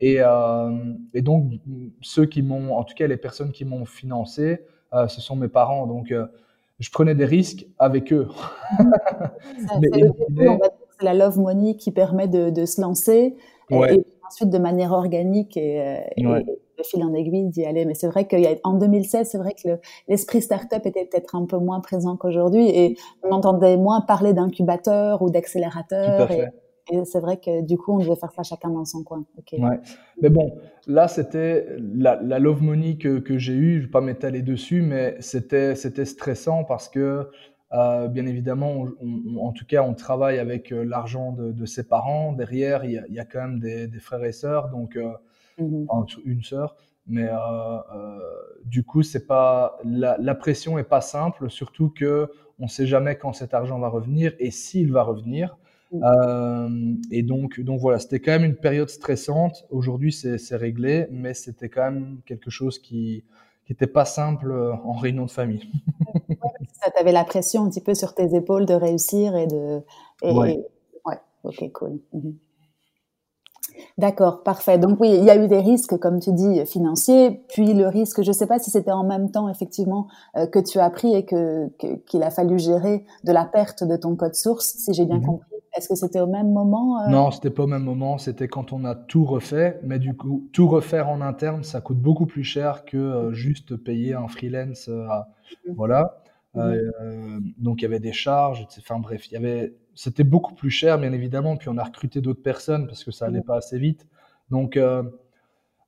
Et, euh, et donc ceux qui m'ont, en tout cas les personnes qui m'ont financé, euh, ce sont mes parents. Donc euh, je prenais des risques avec eux. C'est la love money qui permet de, de se lancer ouais. et, ensuite de manière organique et, euh, et ouais de fil en aiguille d'y aller. Mais c'est vrai qu'en 2016, c'est vrai que l'esprit startup était peut-être un peu moins présent qu'aujourd'hui et on entendait moins parler d'incubateur ou d'accélérateur. Et, et c'est vrai que du coup, on devait faire ça chacun dans son coin. Okay. Ouais. Mais bon, là, c'était la, la, love money que, que j'ai eue. Je vais pas m'étaler dessus, mais c'était c'était stressant parce que euh, bien évidemment, on, on, en tout cas, on travaille avec euh, l'argent de, de, ses parents. Derrière, il y a, il y a quand même des, des frères et sœurs, donc euh, mmh. une sœur. Mais euh, du coup, c'est pas la, la, pression est pas simple, surtout que on sait jamais quand cet argent va revenir et s'il va revenir. Mmh. Euh, et donc, donc voilà, c'était quand même une période stressante. Aujourd'hui, c'est réglé, mais c'était quand même quelque chose qui qui n'était pas simple en réunion de famille. ça t'avait la pression un petit peu sur tes épaules de réussir et de. Et, ouais. ouais. Ok, cool. Mmh. D'accord, parfait. Donc oui, il y a eu des risques, comme tu dis, financiers, puis le risque, je ne sais pas si c'était en même temps, effectivement, euh, que tu as pris et que qu'il a fallu gérer de la perte de ton code source, si j'ai bien mmh. compris. Est-ce que c'était au même moment euh... Non, c'était pas au même moment. C'était quand on a tout refait. Mais du coup, tout refaire en interne, ça coûte beaucoup plus cher que euh, juste payer un freelance. Euh, mmh. Voilà. Mmh. donc il y avait des charges. Enfin bref, il y avait c'était beaucoup plus cher, bien évidemment. Puis on a recruté d'autres personnes parce que ça allait pas assez vite. Donc euh,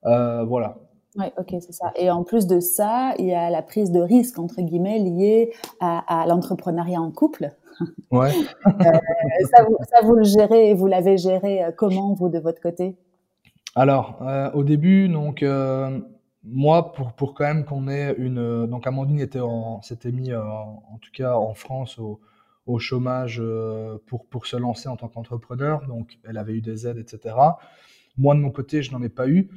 euh, voilà. Oui, ok, c'est ça. Et en plus de ça, il y a la prise de risque entre guillemets liée à, à l'entrepreneuriat en couple. Ouais. euh, ça, vous, ça, vous, le gérez et vous l'avez géré euh, comment vous de votre côté? Alors euh, au début, donc euh, moi pour pour quand même qu'on ait une donc Amandine était s'était mis en tout cas en France au au chômage euh, pour, pour se lancer en tant qu'entrepreneur. Donc, elle avait eu des aides, etc. Moi, de mon côté, je n'en ai pas eu.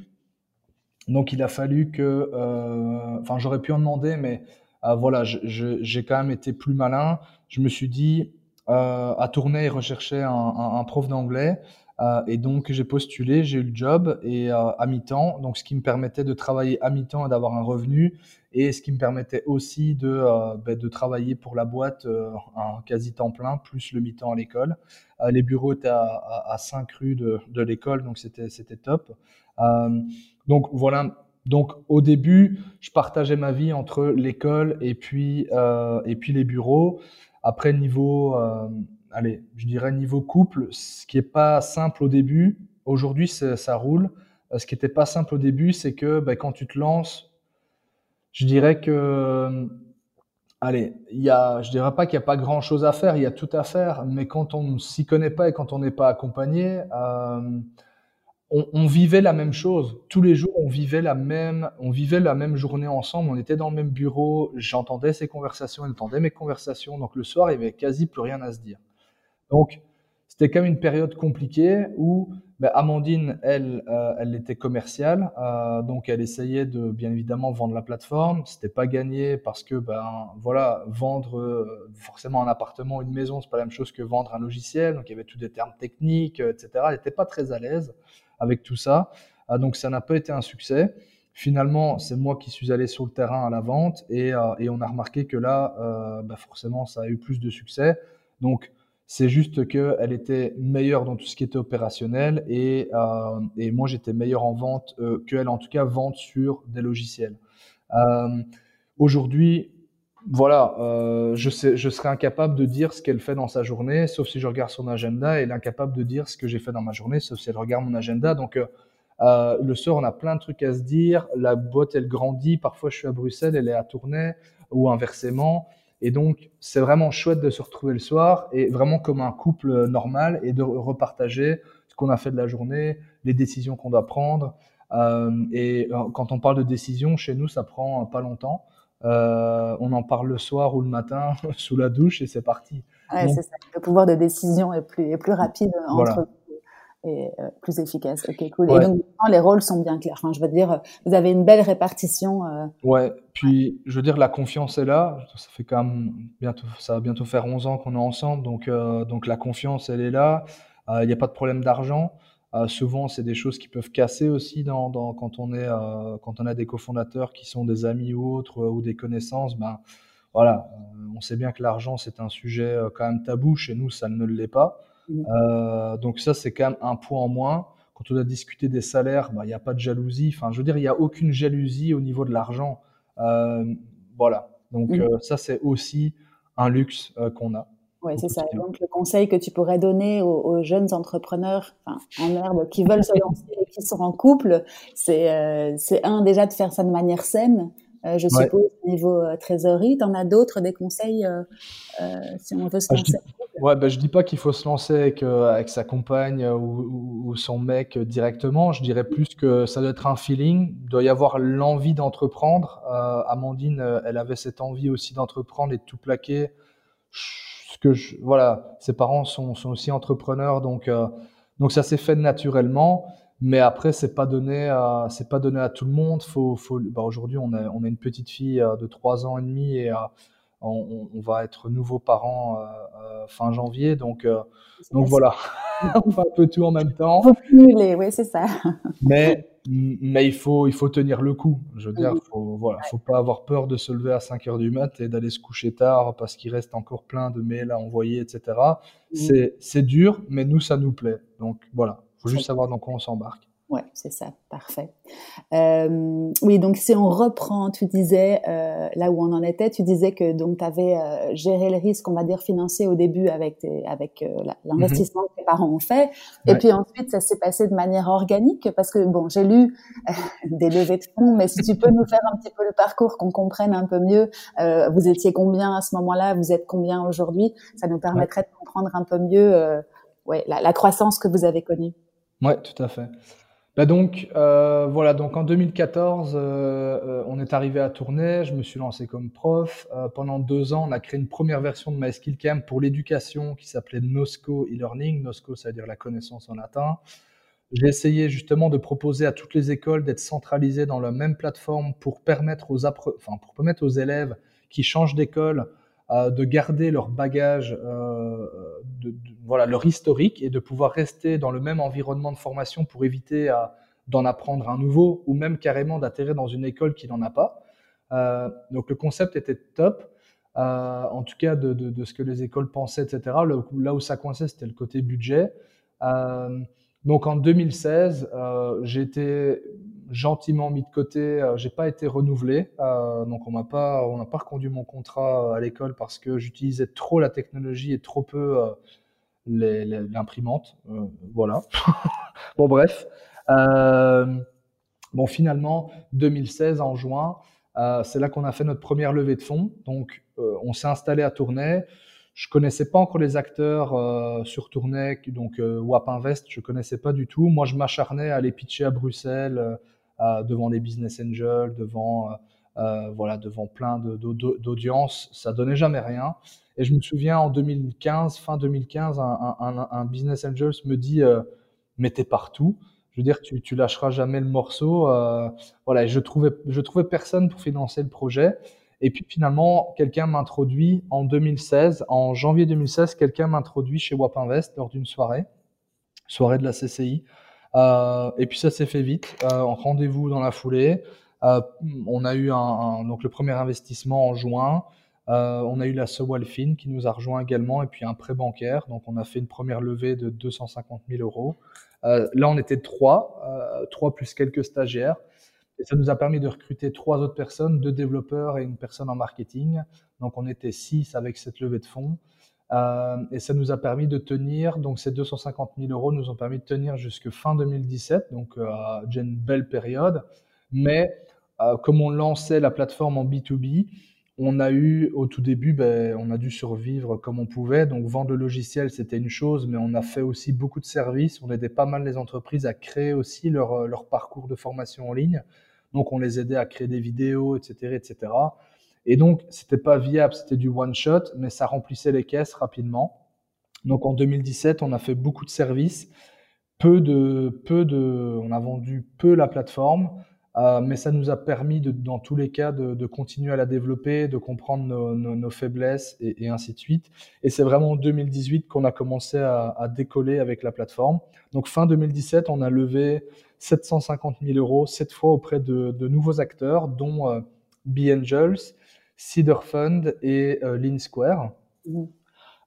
Donc, il a fallu que... Euh, enfin, j'aurais pu en demander, mais euh, voilà, j'ai quand même été plus malin. Je me suis dit, euh, à tourner rechercher un, un, un prof d'anglais. Euh, et donc j'ai postulé, j'ai eu le job et euh, à mi-temps, donc ce qui me permettait de travailler à mi-temps et d'avoir un revenu, et ce qui me permettait aussi de, euh, ben, de travailler pour la boîte euh, un quasi temps plein plus le mi-temps à l'école. Euh, les bureaux étaient à, à, à 5 rues de, l'école, donc c'était c'était top. donc voilà. Donc au début, je partageais ma vie entre l'école et puis et puis les bureaux. Après niveau allez, je dirais niveau couple, ce qui est pas simple au début, aujourd'hui ça roule. Euh, ce qui n'était pas simple au début, c'est que ben, quand tu te lances, je dirais que, allez, y a, je dirais pas qu'il n'y a pas grand chose à faire, il y a tout à faire, mais quand on ne s'y connaît pas et quand on n'est pas accompagné, euh, on, vivait la même chose. Tous les jours, on vivait la même, on vivait la même journée ensemble. On était dans le même bureau. J'entendais ses conversations, elle entendait mes conversations. Donc le soir, il y avait quasi plus rien à se dire. Donc c'était quand même une période compliquée où ben, Amandine, elle, euh, elle était commerciale, euh, donc elle essayait de bien évidemment vendre la plateforme. C'était pas gagné parce que ben voilà, vendre euh, forcément un appartement, une maison, c'est pas la même chose que vendre un logiciel. Donc il y avait tous des termes techniques, etc. Elle n'était pas très à l'aise avec tout ça, donc ça n'a pas été un succès. Finalement, c'est moi qui suis allé sur le terrain à la vente et, on a remarqué que là, ben, forcément, ça a eu plus de succès. Donc c'est juste qu'elle était meilleure dans tout ce qui était opérationnel et, euh, et moi j'étais meilleur en vente euh, qu'elle, en tout cas vente sur des logiciels. Euh, Aujourd'hui, voilà, euh, je, je serais incapable de dire ce qu'elle fait dans sa journée, sauf si je regarde son agenda, et elle est incapable de dire ce que j'ai fait dans ma journée, sauf si elle regarde mon agenda. Donc le soir, on a plein de trucs à se dire. La boîte, elle grandit. Parfois, je suis à Bruxelles, elle est à Tournai, ou inversement. Et donc, c'est vraiment chouette de se retrouver le soir et vraiment comme un couple normal et de repartager ce qu'on a fait de la journée, les décisions qu'on doit prendre. Euh, et euh, quand on parle de décisions, chez nous, ça prend pas longtemps. Euh, on en parle le soir ou le matin sous la douche et c'est parti. Ouais, c'est ça. Le pouvoir de décision est plus, est plus rapide entre et euh, plus efficace. Ok, cool. Et donc, les rôles sont bien clairs. Enfin, je veux dire, vous avez une belle répartition. Euh... Ouais. Puis, je veux dire, la confiance est là. Ça fait quand même bientôt, ça va bientôt faire 11 ans qu'on est ensemble. Donc, euh, donc la confiance, elle est là. Euh, il n'y a pas de problème d'argent. Souvent, c'est des choses qui peuvent casser aussi dans, dans quand on est, quand on a des cofondateurs qui sont des amis ou autres ou des connaissances. Ben, voilà. on sait bien que l'argent, c'est un sujet quand même tabou. Chez nous, ça ne l'est pas. Euh, donc ça, c'est quand même un point en moins. Quand on a discuté des salaires, bah, il n'y a pas de jalousie. Enfin, je veux dire, il n'y a aucune jalousie au niveau de l'argent. Euh, voilà. Donc mm. euh, ça, c'est aussi un luxe euh, qu'on a. Oui, c'est ça. Donc le conseil que tu pourrais donner aux, aux jeunes entrepreneurs enfin, en herbe qui veulent se lancer et qui sont en couple, c'est euh, un déjà de faire ça de manière saine. Euh, je suppose au niveau trésorerie. Tu en as d'autres, des conseils si on veut se ah, lancer? Ouais, ben, je dis pas qu'il faut se lancer avec, euh, avec sa compagne ou, ou, son mec directement. Je dirais plus que ça doit être un feeling. Il doit y avoir l'envie d'entreprendre. Euh, Amandine, euh, elle avait cette envie aussi d'entreprendre et de tout plaquer. Voilà, ses parents sont, sont aussi entrepreneurs, donc euh, donc ça s'est fait naturellement. Mais après, c'est pas donné à c'est pas donné à tout le monde. Faut, faut, bah aujourd'hui, on a on a une petite fille de trois ans et demi et on, on, va être nouveaux parents euh, euh, fin janvier, donc, euh, donc voilà, on fait un peu tout en même temps. Faut cumuler, oui, c'est ça. mais mais il faut, il faut tenir le coup. Je veux dire, faut, voilà, faut pas avoir peur de se lever à 5 heures du mat et d'aller se coucher tard parce qu'il reste encore plein de mails à envoyer, etc. C'est, c'est dur, mais nous, ça nous plaît. Donc voilà, faut juste savoir dans quoi on s'embarque. Ouais, c'est ça, parfait. Euh, oui, donc si on reprend, tu disais euh, là où on en était, tu disais que donc tu avais euh, géré le risque, on va dire financier au début avec avec euh, l'investissement que tes parents ont fait, et puis ensuite ça s'est passé de manière organique parce que bon, j'ai lu euh, des levées de fonds, mais si tu peux nous faire un petit peu le parcours, qu'on comprenne un peu mieux, euh, vous étiez combien à ce moment-là, vous êtes combien aujourd'hui, ça nous permettrait de comprendre un peu mieux, ouais, la, la croissance que vous avez connue. Ouais, tout à fait. Bah donc euh, voilà, donc en 2014, euh, euh, on est arrivé à Tournai, je me suis lancé comme prof. Pendant deux ans, on a créé une première version de MySkillCamp pour l'éducation qui s'appelait NOSCO e-learning. NOSCO, ça veut dire la connaissance en latin. J'ai essayé justement de proposer à toutes les écoles d'être centralisées dans la même plateforme pour permettre aux, élèves qui changent d'école de garder leur bagage, euh, voilà, leur historique et de pouvoir rester dans le même environnement de formation pour éviter d'en apprendre un nouveau ou même carrément d'atterrir dans une école qui n'en a pas. Euh, donc le concept était top. Euh, en tout cas de, ce que les écoles pensaient, etc. là où ça coinçait, c'était le côté budget. Donc en 2016, euh, j'ai été gentiment mis de côté. Euh, j'ai pas été renouvelé, euh, donc on m'a pas, on n'a pas reconduit mon contrat euh, à l'école parce que j'utilisais trop la technologie et trop peu l'imprimante. Voilà. bon bref. bon finalement, 2016 en juin, c'est là qu'on a fait notre première levée de fonds. Donc on s'est installé à Tournai. Je connaissais pas encore les acteurs sur Tournai, donc euh, WAP Invest, je connaissais pas du tout. Moi, je m'acharnais à aller pitcher à Bruxelles, devant les business angels, devant voilà, devant plein d'audiences. Ça donnait jamais rien. Et je me souviens en 2015, fin 2015, un, business angel me dit mais t'es partout. Je veux dire, tu, tu lâcheras jamais le morceau. Euh, voilà, je trouvais, je trouvais personne pour financer le projet. Et puis finalement, quelqu'un m'introduit en 2016, en janvier 2016, quelqu'un m'introduit chez Wap Invest lors d'une soirée, soirée de la CCI. Euh, et puis ça s'est fait vite, euh, en rendez-vous dans la foulée. Euh, on a eu donc le premier investissement en juin. On a eu la Sewalfin qui nous a rejoint également et puis un prêt bancaire. Donc on a fait une première levée de 250 000 euros. Là, on était trois, trois plus quelques stagiaires. Et ça nous a permis de recruter trois autres personnes, deux développeurs et une personne en marketing. Donc on était six avec cette levée de fonds. Euh, et ça nous a permis de tenir, donc ces 250 000 euros nous ont permis de tenir jusque fin 2017, donc euh, une belle période. Mais euh, comme on lançait la plateforme en B2B, on a eu au tout début, ben, on a dû survivre comme on pouvait. Donc vendre le logiciel, c'était une chose, mais on a fait aussi beaucoup de services. On aidait pas mal les entreprises à créer aussi leur, euh, leur parcours de formation en ligne. Donc on les aidait à créer des vidéos, etc., etc. Et donc c'était pas viable, c'était du one shot, mais ça remplissait les caisses rapidement. Donc en 2017, on a fait beaucoup de services, peu de, peu de, on a vendu peu la plateforme. Euh, mais ça nous a permis, dans tous les cas, de, continuer à la développer, de comprendre nos, faiblesses et, ainsi de suite. Et c'est vraiment en 2018 qu'on a commencé à, décoller avec la plateforme. Donc fin 2017, on a levé 750 000 euros, cette fois auprès de, nouveaux acteurs, dont euh, B-Angels, Cedar Fund et euh, Lean Square. Mmh.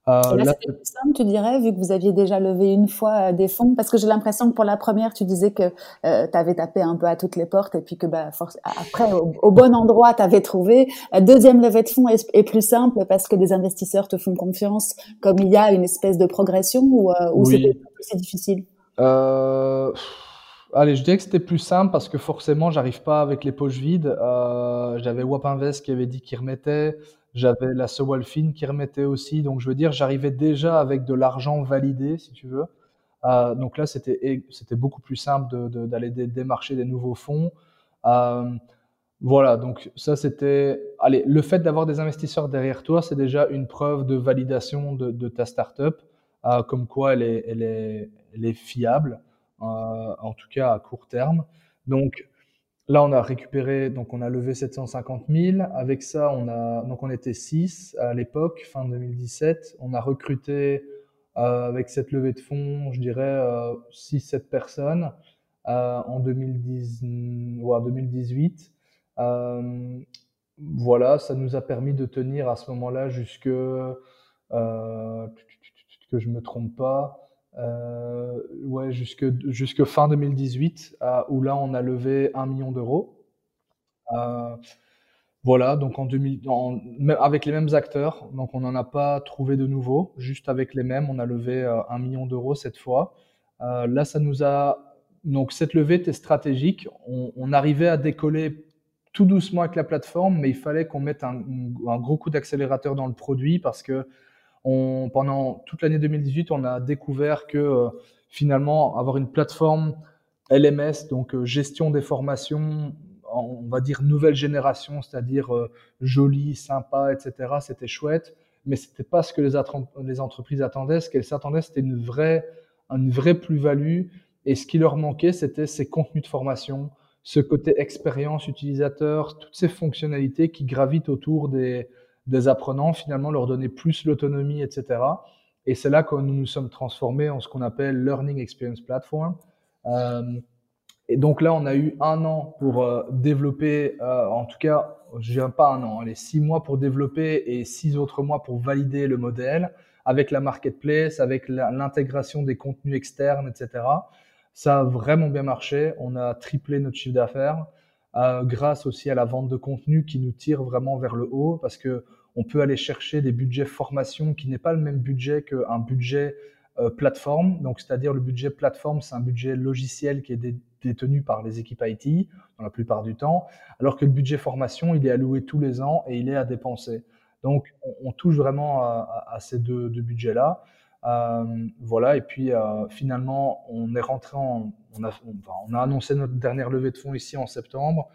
Euh, là, là c'était plus simple, tu dirais, vu que vous aviez déjà levé une fois euh, des fonds, parce que j'ai l'impression que pour la première, tu disais que euh, tu avais tapé un peu à toutes les portes et puis que bah, après, au, au, bon endroit, tu avais trouvé. La deuxième levée de fonds est, est, plus simple parce que des investisseurs te font confiance, comme il y a une espèce de progression ou, ou oui. c'était difficile? Allez, je dirais que c'était plus simple parce que forcément, j'arrive pas avec les poches vides. Euh, J'avais Wap Invest qui avait dit qu'il remettait. J'avais la Sewalfin qui remettait aussi. Donc, je veux dire, j'arrivais déjà avec de l'argent validé, si tu veux. Euh, donc là, c'était beaucoup plus simple d'aller démarcher des nouveaux fonds. Euh, voilà, donc ça c'était. Allez, le fait d'avoir des investisseurs derrière toi, c'est déjà une preuve de validation de, ta startup, comme quoi elle est, elle est, fiable, en tout cas à court terme. Donc Là, on a récupéré, donc on a levé 750 000. Avec ça, on a, donc on était 6 à l'époque, fin 2017. On a recruté euh, avec cette levée de fonds, je dirais euh, 6-7 personnes euh, en 2010, ouais, 2018. Euh, voilà, ça nous a permis de tenir à ce moment-là jusque euh, que je me trompe pas euh, ouais, jusque, jusque fin 2018, euh, où là, on a levé un million d'euros. Euh, voilà, donc en 2000, en, avec les mêmes acteurs, donc on n'en a pas trouvé de nouveaux, juste avec les mêmes, on a levé euh, un million d'euros cette fois. Euh, là, ça nous a, donc cette levée était stratégique. On, arrivait à décoller tout doucement avec la plateforme, mais il fallait qu'on mette un, gros coup d'accélérateur dans le produit parce que pendant toute l'année 2018, on a découvert que euh, finalement, avoir une plateforme LMS, donc euh, gestion des formations, on va dire nouvelle génération, c'est-à-dire euh, jolie, sympa, etc., c'était chouette, mais c'était pas ce que les, les entreprises attendaient. Ce qu'elles s'attendaient, c'était une vraie, une vraie plus-value. Et ce qui leur manquait, c'était ces contenus de formation, ce côté expérience utilisateur, toutes ces fonctionnalités qui gravitent autour des, des apprenants, finalement leur donner plus l'autonomie, etc. Et c'est là que nous nous sommes transformés en ce qu'on appelle Learning Experience Platform. Euh, et donc là, on a eu un an pour euh, développer, euh, en tout cas, je viens pas un an, les six mois pour développer et six autres mois pour valider le modèle avec la marketplace, avec l'intégration des contenus externes, etc. Ça a vraiment bien marché. On a triplé notre chiffre d'affaires grâce aussi à la vente de contenu qui nous tire vraiment vers le haut parce que on peut aller chercher des budgets formation qui n'est pas le même budget qu'un budget euh, plateforme. Donc, c'est-à-dire le budget plateforme, c'est un budget logiciel qui est dé détenu par les équipes IT dans la plupart du temps, alors que le budget formation, il est alloué tous les ans et il est à dépenser. Donc, on, touche vraiment à, ces deux, budgets-là. voilà, et puis finalement, on est rentré en. On, a, annoncé notre dernière levée de fonds ici en septembre.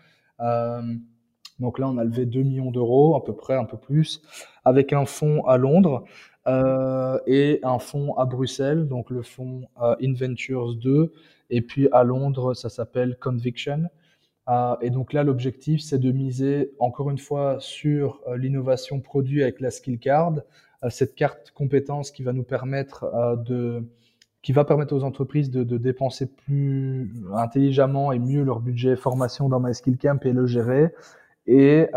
Donc là, on a levé 2 millions d'euros, à peu près, un peu plus, avec un fonds à Londres euh, et un fonds à Bruxelles, donc le fonds euh, Inventures 2, et puis à Londres, ça s'appelle Conviction. Euh, et donc là, l'objectif, c'est de miser encore une fois sur l'innovation produit avec la skill card, cette carte compétence qui va nous permettre de, qui va permettre aux entreprises de, de, dépenser plus intelligemment et mieux leur budget formation dans MySkillCamp et le gérer, et,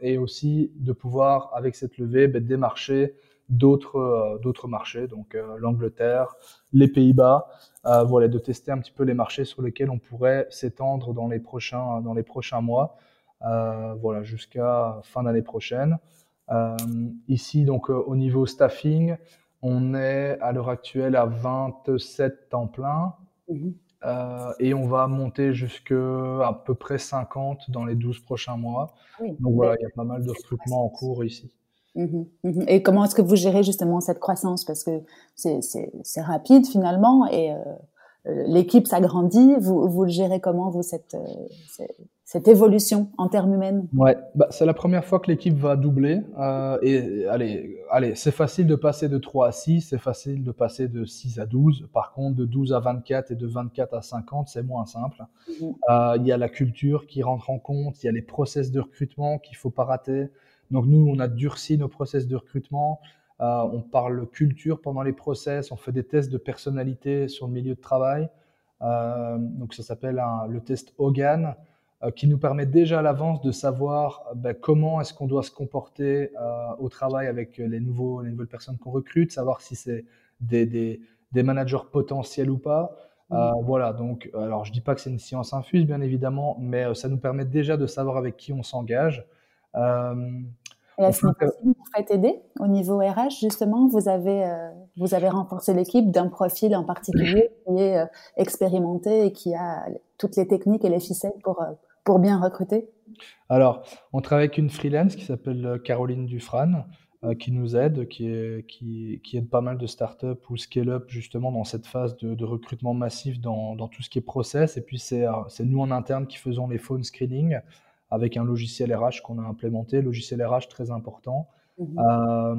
et aussi de pouvoir avec cette levée ben, démarcher d'autres euh, d'autres marchés, donc euh, l'Angleterre, les Pays-Bas, euh, voilà, de tester un petit peu les marchés sur lesquels on pourrait s'étendre dans les prochains dans les prochains mois, voilà, jusqu'à fin d'année prochaine. ici, donc au niveau staffing, on est à l'heure actuelle à 27 temps plein. Mhm. et on va monter jusqu'à à peu près 50 dans les 12 prochains mois. Donc voilà, il y a pas mal de recrutements en cours ici. Mmh mmh et comment est-ce que vous gérez justement cette croissance? Parce que c'est rapide finalement et euh, l'équipe s'agrandit. Vous, vous le gérez comment, vous, cette, euh, cette évolution en termes humains Ouais, bah, c'est la première fois que l'équipe va doubler. Euh, et allez, allez c'est facile de passer de 3 à 6, c'est facile de passer de 6 à 12. Par contre, de 12 à 24 et de 24 à 50, c'est moins simple. Mmh il y a la culture qui rentre en compte, il y a les process de recrutement qu'il faut pas rater. Donc nous, on a durci nos process de recrutement. Euh, on parle culture pendant les process. On fait des tests de personnalité sur le milieu de travail. Euh, donc ça s'appelle le test Hogan, euh, qui nous permet déjà à l'avance de savoir ben, comment est-ce qu'on doit se comporter au travail avec les, nouveaux, les nouvelles personnes qu'on recrute, savoir si c'est des, des, managers potentiels ou pas. Mmh. voilà, donc, alors je dis pas que c'est une science infuse, bien évidemment, mais ça nous permet déjà de savoir avec qui on s'engage. Et à ce niveau vous faites aider au niveau RH, justement, vous avez, euh, vous avez renforcé l'équipe d'un profil en particulier qui est euh, expérimenté et qui a toutes les techniques et les ficelles pour, euh, pour bien recruter? Alors, on travaille avec une freelance qui s'appelle Caroline Dufran, qui nous aide, qui, est, qui, qui, aide pas mal de startups ou scale-up justement dans cette phase de, de recrutement massif dans, dans, tout ce qui est process. Et puis, c'est nous en interne qui faisons les phone screening avec un logiciel RH qu'on a implémenté, logiciel RH très important. Mhm. Euh,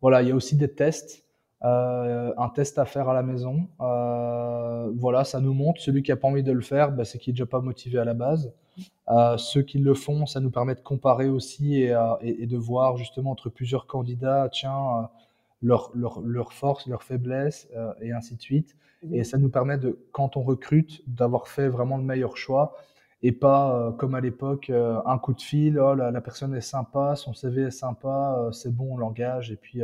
voilà, il y a aussi des tests, euh, un test à faire à la maison. Euh, voilà, ça nous montre. Celui qui a pas envie de le faire, bah, c'est qu'il n'est déjà pas motivé à la base. Ceux qui le font, ça nous permet de comparer aussi et, et, de voir justement entre plusieurs candidats, tiens, leurs leur, leur forces, leurs faiblesses et ainsi de suite. Mhm. Et ça nous permet de, quand on recrute, d'avoir fait vraiment le meilleur choix et pas euh, comme à l'époque euh, un coup de fil, oh, la, personne est sympa, son CV est sympa, euh, c'est bon, on l'engage et puis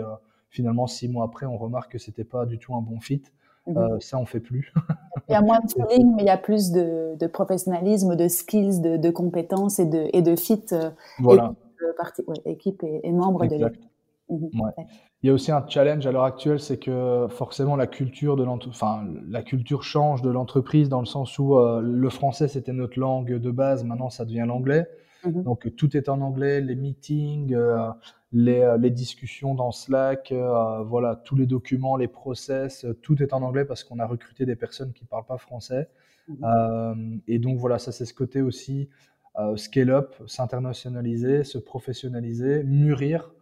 finalement six mois après on remarque que c'était pas du tout un bon fit. Mhm. ça on fait plus. il y a moins de feeling, mais il y a plus de, de professionnalisme, de skills, de, de, compétences et de, et de fit voilà. équipe, et, membres de l'équipe. Mhm. Il y a aussi un challenge à l'heure actuelle, c'est que forcément la culture de enfin, la culture change de l'entreprise dans le sens où euh, le français c'était notre langue de base, maintenant ça devient l'anglais. Mhm. Donc tout est en anglais, les meetings, euh, les, euh, les, discussions dans Slack, voilà, tous les documents, les process, tout est en anglais parce qu'on a recruté des personnes qui parlent pas français. Mhm. et donc voilà, ça c'est ce côté aussi scale up, s'internationaliser, se professionnaliser, mûrir.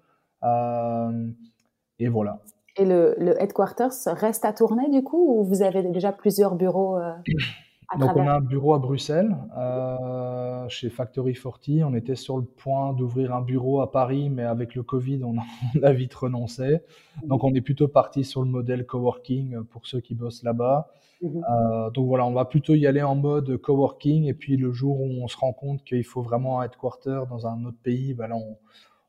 Et voilà. Et le, le, headquarters reste à tourner du coup ou vous avez déjà plusieurs bureaux euh, à Donc on a un bureau à Bruxelles, euh, chez Factory 40. On était sur le point d'ouvrir un bureau à Paris, mais avec le Covid, on a, vite renoncé. Donc on est plutôt parti sur le modèle coworking pour ceux qui bossent là-bas. Mhm. Euh, donc voilà, on va plutôt y aller en mode coworking. Et puis le jour où on se rend compte qu'il faut vraiment un headquarter dans un autre pays, ben là on,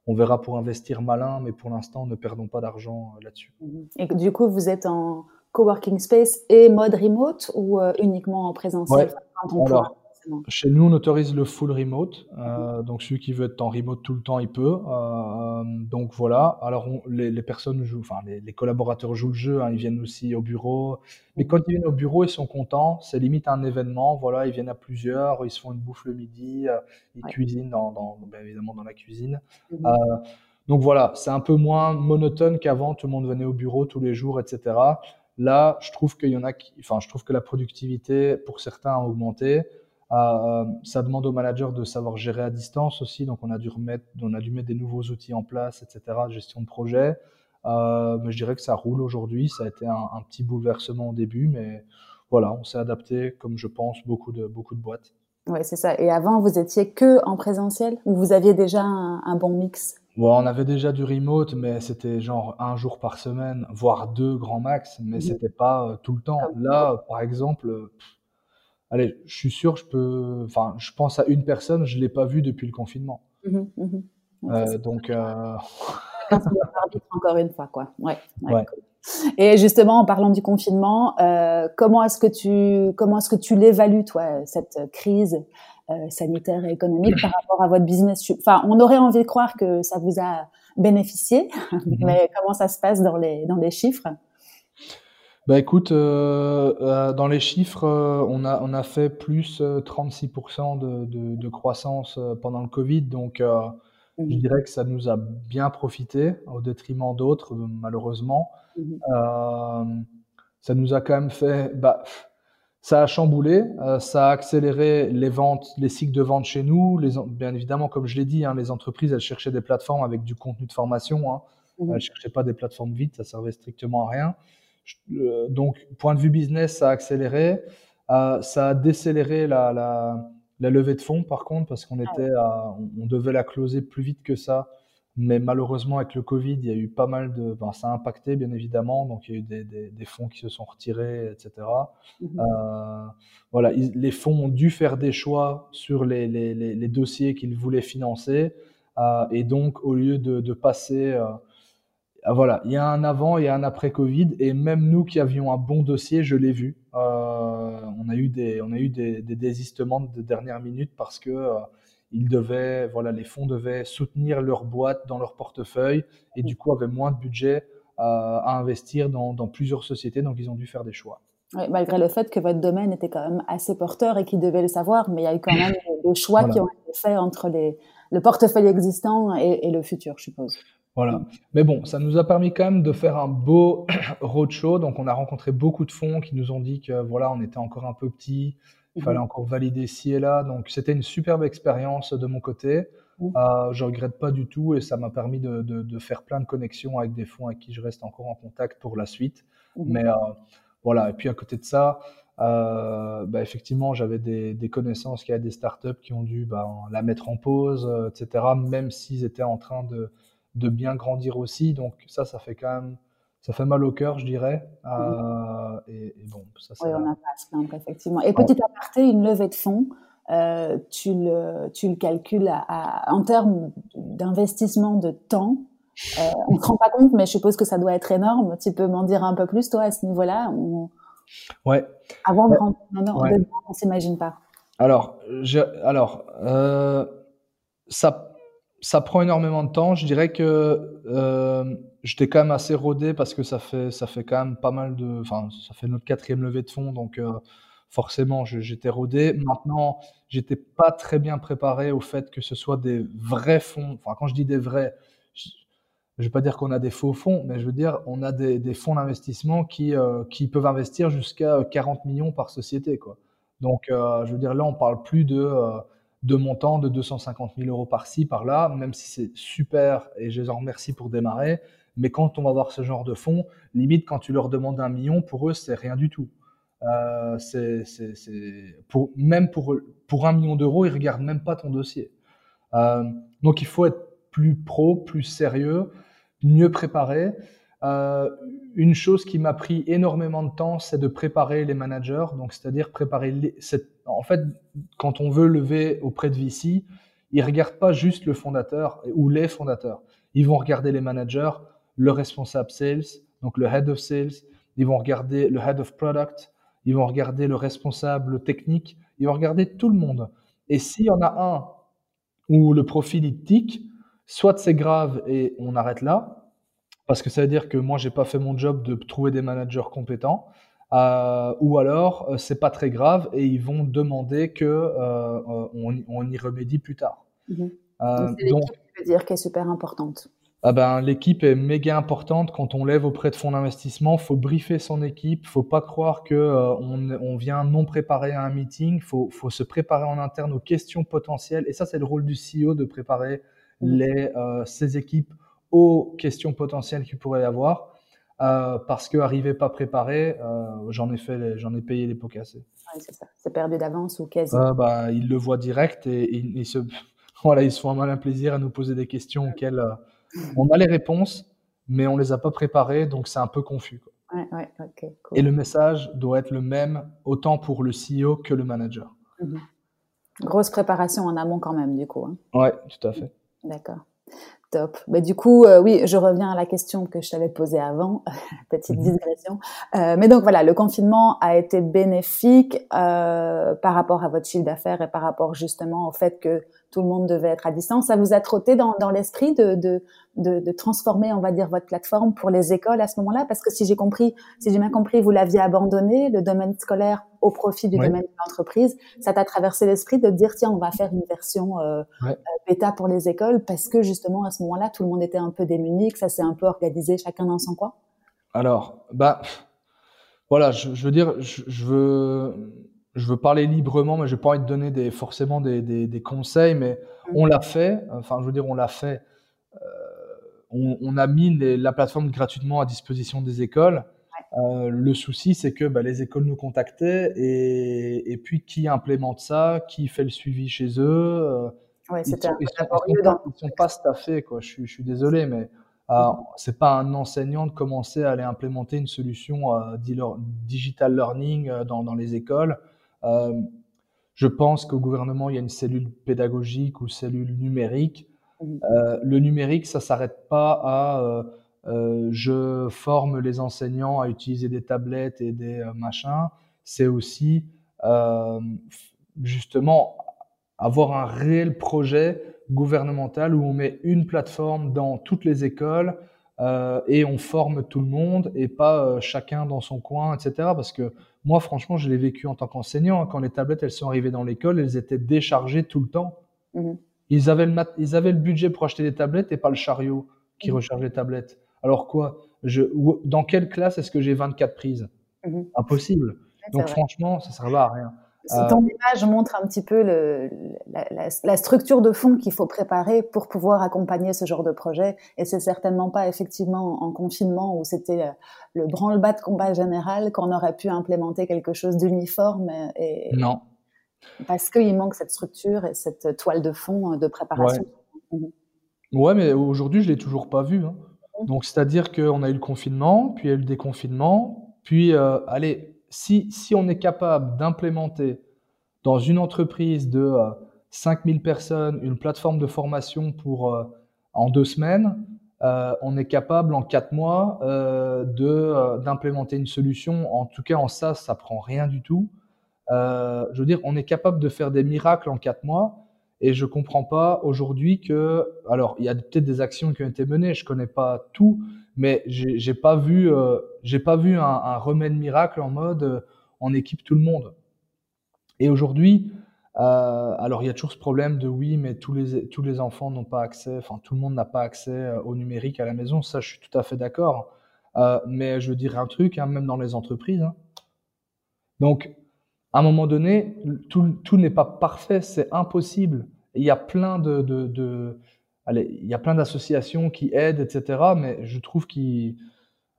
on verra pour investir malin, mais pour l'instant, ne perdons pas d'argent euh, là-dessus. Et du coup, vous êtes en coworking space et mode remote ou euh, uniquement en présentiel chez nous, on autorise le full remote. Euh, donc, celui qui veut être en remote tout le temps, il peut. Euh, donc, voilà. Alors, les, personnes jouent, enfin, les, collaborateurs jouent le jeu. Hein, ils viennent aussi au bureau. Mais quand ils viennent au bureau, ils sont contents. C'est limite un événement. Voilà, ils viennent à plusieurs. Ils se font une bouffe le midi. Euh, ils cuisinent, dans, dans, évidemment, dans la cuisine. Mhm. donc voilà, c'est un peu moins monotone qu'avant. Tout le monde venait au bureau tous les jours, etc. Là, je trouve qu'il y en a enfin, je trouve que la productivité pour certains a augmenté. Euh, ça demande aux managers de savoir gérer à distance aussi. Donc, on a dû remettre, on a dû mettre des nouveaux outils en place, etc. Gestion de projet. Euh, mais je dirais que ça roule aujourd'hui. Ça a été un, petit bouleversement au début, mais voilà, on s'est adapté, comme je pense beaucoup de beaucoup de boîtes. Ouais, c'est ça. Et avant, vous étiez que en présentiel ou vous aviez déjà un bon mix? Bon, on avait déjà du remote, mais c'était genre un jour par semaine, voire deux grand max, mais mmh. c'était pas euh, tout le temps. Là, par exemple, allez, je suis sûr, je peux, enfin, je pense à une personne, je l'ai pas vue depuis le confinement. Mmh mmh euh, donc, euh... encore une fois, quoi. Ouais. ouais. Et justement, en parlant du confinement, euh, comment est-ce que tu comment est-ce que tu l'évalues, toi, cette crise? euh, sanitaire et économique par rapport à votre business Enfin, on aurait envie de croire que ça vous a bénéficié, mhm. mais comment ça se passe dans les dans les chiffres? Bah écoute, euh, euh dans les chiffres, euh, on a on a fait plus 36% de, de, de, croissance pendant le Covid, donc je mhm. dirais que ça nous a bien profité au détriment d'autres, malheureusement. Mhm. Euh, ça nous a quand même fait, bah, ça a chamboulé, euh, ça a accéléré les ventes, les cycles de vente chez nous. Les, bien évidemment, comme je l'ai dit, hein, les entreprises, elles cherchaient des plateformes avec du contenu de formation. Hein. Mmh. Elles cherchaient pas des plateformes vides, ça servait strictement à rien. Euh, donc, point de vue business, ça a accéléré. Euh, ça a décéléré la, la, la, levée de fonds, par contre, parce qu'on ah était, à, on, devait la closer plus vite que ça mais malheureusement, avec le Covid, il y a eu pas mal de. Ben, ça a impacté, bien évidemment. Donc, il y a eu des, des, des fonds qui se sont retirés, etc. Mmh euh, voilà, les fonds ont dû faire des choix sur les, les, les, dossiers qu'ils voulaient financer. Euh, et donc, au lieu de, de passer. Euh, voilà, il y a un avant et un après Covid. Et même nous qui avions un bon dossier, je l'ai vu. On a eu des, on a eu des, des désistements de dernière minute parce que ils devaient, voilà, les fonds devaient soutenir leur boîte dans leur portefeuille et du coup avaient moins de budget euh, à investir dans, dans, plusieurs sociétés, donc ils ont dû faire des choix. malgré le fait que votre domaine était quand même assez porteur et qu'ils devaient le savoir, mais il y a eu quand même des choix qui ont été faits entre les, le portefeuille existant et, et, le futur, je suppose. Voilà. Mais bon, ça nous a permis quand même de faire un beau roadshow. Donc, on a rencontré beaucoup de fonds qui nous ont dit que voilà, on était encore un peu petit, il fallait mhm. encore valider ci et là. Donc, c'était une superbe expérience de mon côté. Mhm. Euh, je regrette pas du tout et ça m'a permis de, de, de, faire plein de connexions avec des fonds avec qui je reste encore en contact pour la suite. Mhm. Mais euh, voilà. Et puis à côté de ça, euh, bah, effectivement, j'avais des, des, connaissances qui avaient des startups qui ont dû bah, la mettre en pause, euh, etc. Même s'ils étaient en train de, de bien grandir aussi. Donc ça, ça fait quand même ça fait mal au cœur, je dirais. Euh, et, et, bon, ça, oui, on n'a pas à se plaindre, effectivement. Et petit aparté, une levée de fonds, euh, tu, le, tu le calcules à, en termes d'investissement de temps. Euh, on ne se rend pas compte, mais je suppose que ça doit être énorme. Tu peux m'en dire un peu plus, toi, à ce niveau-là on... Ouais. Avant de rentrer ouais. on s'imagine pas. Alors, je, alors euh, ça ça prend énormément de temps. Je dirais que euh, j'étais quand même assez rodé parce que ça fait, ça fait quand même pas mal de. Enfin, ça fait notre quatrième levée de fonds, donc euh, forcément, j'étais rodé. Maintenant, j'étais pas très bien préparé au fait que ce soit des vrais fonds. Enfin, quand je dis des vrais, je, ne vais pas dire qu'on a des faux fonds, mais je veux dire, on a des, des fonds d'investissement qui, euh, qui peuvent investir jusqu'à 40 millions par société, quoi. Donc, euh, je veux dire, là, on parle plus de euh, de montant de 250 000 euros par-ci, par-là, même si c'est super et je les en remercie pour démarrer. Mais quand on va voir ce genre de fonds, limite quand tu leur demandes un million, pour eux, c'est rien du tout. Euh, c'est, même pour, pour un million d'euros, ils regardent même pas ton dossier. Euh, donc il faut être plus pro, plus sérieux, mieux préparé. Euh, une chose qui m'a pris énormément de temps, c'est de préparer les managers. Donc, c'est-à-dire préparer les, en fait, quand on veut lever auprès de VC, ils regardent pas juste le fondateur ou les fondateurs. Ils vont regarder les managers, le responsable sales, donc le head of sales. Ils vont regarder le head of product. Ils vont regarder le responsable technique. Ils vont regarder tout le monde. Et s'il y en a un où le profil est tic, soit c'est grave et on arrête là, parce que ça veut dire que moi j'ai pas fait mon job de trouver des managers compétents, euh, ou alors euh, c'est pas très grave et ils vont demander que euh, on, on, y remédie plus tard. Mm -hmm. donc, c'est dire qui est super importante. Ah ben, l'équipe est méga importante quand on lève auprès de fonds d'investissement. Faut briefer son équipe. Faut pas croire que euh, on, on, vient non préparé à un meeting. Faut, faut se préparer en interne aux questions potentielles. Et ça, c'est le rôle du CEO de préparer les, euh, ses équipes aux questions potentielles qu'il pourrait y avoir. Euh, parce que arriver pas préparé, j'en ai fait, j'en ai payé les pots cassés. Ouais, c'est ça. C'est perdu d'avance ou quasi. Bah, ils le voient direct et, ils se, voilà, ils se font un malin plaisir à nous poser des questions auxquelles on a les réponses, mais on les a pas préparées, donc c'est un peu confus. Quoi. Ouais, cool. Et le message doit être le même autant pour le CEO que le manager. Mmh Grosse préparation en amont quand même, du coup. Hein. Ouais, tout à fait. D'accord. Top. Mais du coup, euh, oui, je reviens à la question que je t'avais posée avant, petite mhm. digression. Euh, mais donc voilà, le confinement a été bénéfique euh, par rapport à votre chiffre d'affaires et par rapport justement au fait que tout le monde devait être à distance. Ça vous a trotté dans, dans l'esprit de, de, de, de, transformer, on va dire, votre plateforme pour les écoles à ce moment-là? Parce que si j'ai compris, si j'ai bien compris, vous l'aviez abandonné, le domaine scolaire au profit du domaine de l'entreprise. Ça t'a traversé l'esprit de dire, tiens, on va faire une version euh, euh, bêta pour les écoles parce que justement, à ce moment-là, tout le monde était un peu démuni, que ça s'est un peu organisé chacun dans son coin? Alors, bah, voilà, je, je veux dire, je, je veux je veux parler librement, mais je n'ai pas envie de donner des, forcément des, des, des conseils, mais on l'a fait. Enfin, je veux dire, on l'a fait. Euh, on, on, a mis les, la plateforme gratuitement à disposition des écoles. Euh, le souci, c'est que bah, les écoles nous contactaient et, et, puis qui implémente ça, qui fait le suivi chez eux. Euh, ouais, ils, sont, ils, sont, ils, sont, sont, pas staffés, quoi. Je, suis, je suis désolé, mais euh, c'est pas un enseignant de commencer à aller implémenter une solution euh, digital learning euh, dans, dans les écoles. Euh, je pense qu'au gouvernement, il y a une cellule pédagogique ou cellule numérique. Euh, le numérique, ça s'arrête pas à je forme les enseignants à utiliser des tablettes et des machins. C'est aussi justement avoir un réel projet gouvernemental où on met une plateforme dans toutes les écoles euh, et on forme tout le monde et pas euh, chacun dans son coin, etc. Parce que moi, franchement, je l'ai vécu en tant qu'enseignant. Hein, quand les tablettes, elles sont arrivées dans l'école, elles étaient déchargées tout le temps. Mmh. Ils, avaient le ils avaient le budget pour acheter des tablettes et pas le chariot qui mmh. recharge les tablettes. Alors quoi je, Dans quelle classe est-ce que j'ai 24 prises? Mmh. Impossible. Donc franchement, ça ne sert à rien. Euh, ton image montre un petit peu le, la, la, la, structure de fond qu'il faut préparer pour pouvoir accompagner ce genre de projet. Et c'est certainement pas effectivement en confinement où c'était euh, le branle-bas de combat général qu'on aurait pu implémenter quelque chose d'uniforme. Et, non. Parce qu'il manque cette structure et cette toile de fond de préparation. Ouais, mmh. ouais mais aujourd'hui, je l'ai toujours pas vu. Hein. Mmh. Donc, c'est-à-dire qu'on a eu le confinement, puis il y a eu le déconfinement, puis, euh, allez, si, on est capable d'implémenter dans une entreprise de euh, 5000 personnes une plateforme de formation pour euh, en deux semaines, euh, on est capable en quatre mois euh, de euh, d'implémenter une solution. En tout cas, en SaaS, ça prend rien du tout. Euh, je veux dire, on est capable de faire des miracles en quatre mois. Et je comprends pas aujourd'hui que, alors, il y a peut-être des actions qui ont été menées. Je connais pas tout, mais j'ai pas vu, euh, j'ai pas vu un, remède miracle en mode euh, on équipe tout le monde. Et aujourd'hui, euh, alors il y a toujours ce problème de oui, mais tous les tous les enfants n'ont pas accès, enfin tout le monde n'a pas accès euh, au numérique à la maison. Ça, je suis tout à fait d'accord. Mais je veux dire un truc, hein, même dans les entreprises. Hein. Donc, à un moment donné, tout, tout n'est pas parfait, c'est impossible. il y a plein de, il y a plein d'associations qui aident, etc. Mais je trouve qu'il,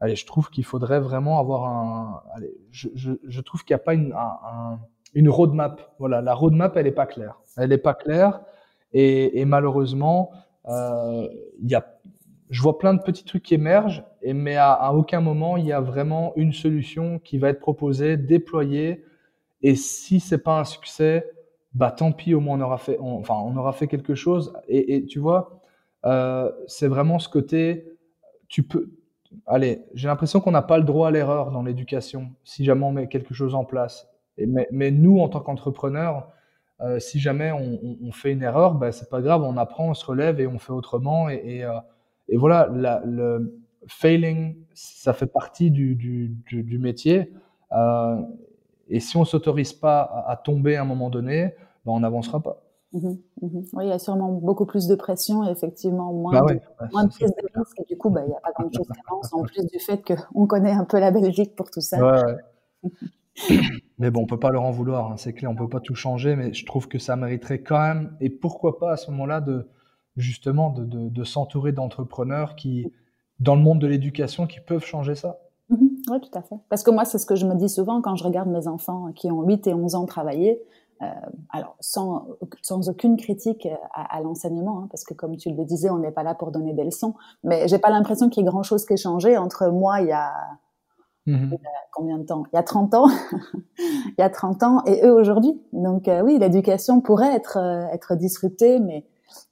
je trouve qu'il faudrait vraiment avoir un, je, je, trouve qu'il n'y a pas une, un, une roadmap. Voilà, la roadmap, elle n'est pas claire. Elle n'est pas claire et, malheureusement, euh, y a, je vois plein de petits trucs qui émergent, et, mais à, aucun moment il y a vraiment une solution qui va être proposée, déployée. Et si c'est pas un succès, bah tant pis, au moins on aura fait, enfin on aura fait quelque chose. Et tu vois, euh, c'est vraiment ce côté, tu peux, allez, j'ai l'impression qu'on n'a pas le droit à l'erreur dans l'éducation, si jamais on met quelque chose en place. Mais, nous, en tant qu'entrepreneurs, euh, si jamais on, fait une erreur, ben, c'est pas grave, on apprend, on se relève et on fait autrement. Et, euh, voilà, le failing, ça fait partie du, métier. Et si on s'autorise pas à, à, tomber à un moment donné, ben, on n'avancera pas. Mmh mmh oui, il y a sûrement beaucoup plus de pression et effectivement moins bah de, moins de prise de risque. Et du coup, bah, il n'y a pas grand-chose qui avance, en plus du fait qu'on connaît un peu la Belgique pour tout ça. mais bon, on peut pas leur en vouloir, hein, c'est clair, on peut pas tout changer, mais je trouve que ça mériterait quand même, et pourquoi pas à ce moment-là, de justement de, de, de s'entourer d'entrepreneurs qui, dans le monde de l'éducation, qui peuvent changer ça. Mmh oui, tout à fait. Parce que moi, c'est ce que je me dis souvent quand je regarde mes enfants qui ont 8 et 11 ans travailler. Euh, alors, sans, sans aucune critique à, à l'enseignement, hein, parce que comme tu le disais, on n'est pas là pour donner des leçons. Mais j'ai pas l'impression qu'il y ait grand-chose qui ait changé entre moi il y a, mmh combien de temps? Il y a 30 ans, il y a 30 ans et eux aujourd'hui. Donc euh, oui, l'éducation pourrait être euh, être disruptée, mais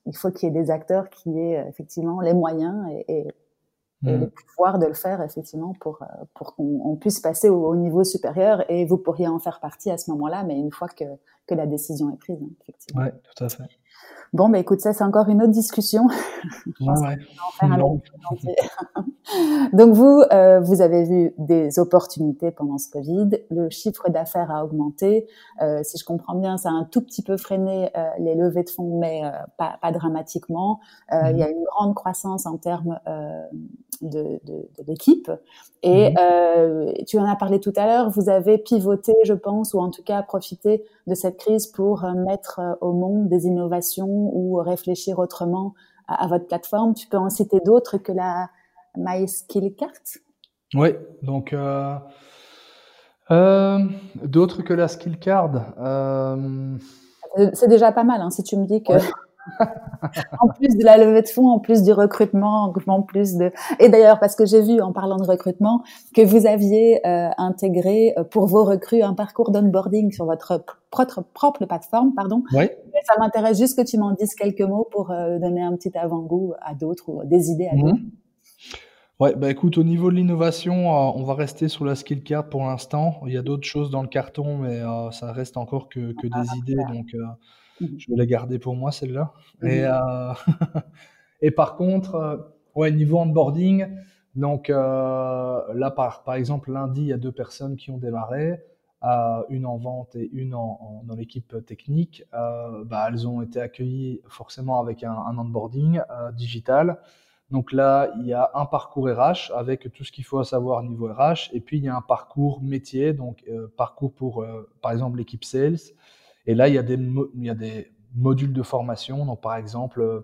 il faut qu'il y ait des acteurs qui aient effectivement les moyens et, et et le pouvoir de le faire effectivement pour euh, pour qu'on puisse passer au, niveau supérieur et vous pourriez en faire partie à ce moment-là mais une fois que que la décision est prise hein, effectivement. Ouais, tout à fait. Bon, bah écoute, ça c'est encore une autre discussion. Ouais, Donc vous, euh, vous avez vu des opportunités pendant ce Covid. Le chiffre d'affaires a augmenté. Euh, si je comprends bien, ça a un tout petit peu freiné euh, les levées de fonds, mais pas, pas, dramatiquement. Il y a une grande croissance en termes de, de, de l'équipe. Et mhm. tu en as parlé tout à l'heure. Vous avez pivoté, je pense, ou en tout cas profité de cette crise pour mettre au monde des innovations ou réfléchir autrement à, votre plateforme. Tu peux en citer d'autres que la MySkillCart? Oui, donc euh, euh, d'autres que la SkillCard. Euh... C'est déjà pas mal hein, si tu me dis que. en plus de la levée de fonds, en plus du recrutement, en plus de. Et d'ailleurs, parce que j'ai vu en parlant de recrutement que vous aviez euh, intégré euh, pour vos recrues un parcours d'onboarding sur votre propre, propre plateforme, pardon. Oui. ça m'intéresse juste que tu m'en dises quelques mots pour euh, donner un petit avant-goût à d'autres ou des idées à mhm. d'autres. Ouais, bah écoute, au niveau de l'innovation, on va rester sur la skill card pour l'instant. Il y a d'autres choses dans le carton, mais ça reste encore que, que des ah, idées, donc. Je vais la garder pour moi, celle-là. Et, euh, et par contre, euh, ouais, niveau onboarding, donc euh, là, par, par exemple, lundi, il y a deux personnes qui ont démarré. Euh, une en vente et une en, dans l'équipe technique, euh, bah, elles ont été accueillies forcément avec un, un onboarding euh, digital. Donc là, il y a un parcours RH avec tout ce qu'il faut savoir niveau RH, et puis il y a un parcours métier, donc parcours pour, par exemple, l'équipe sales, et là, il y a des, modules de formation. Donc, par exemple, euh,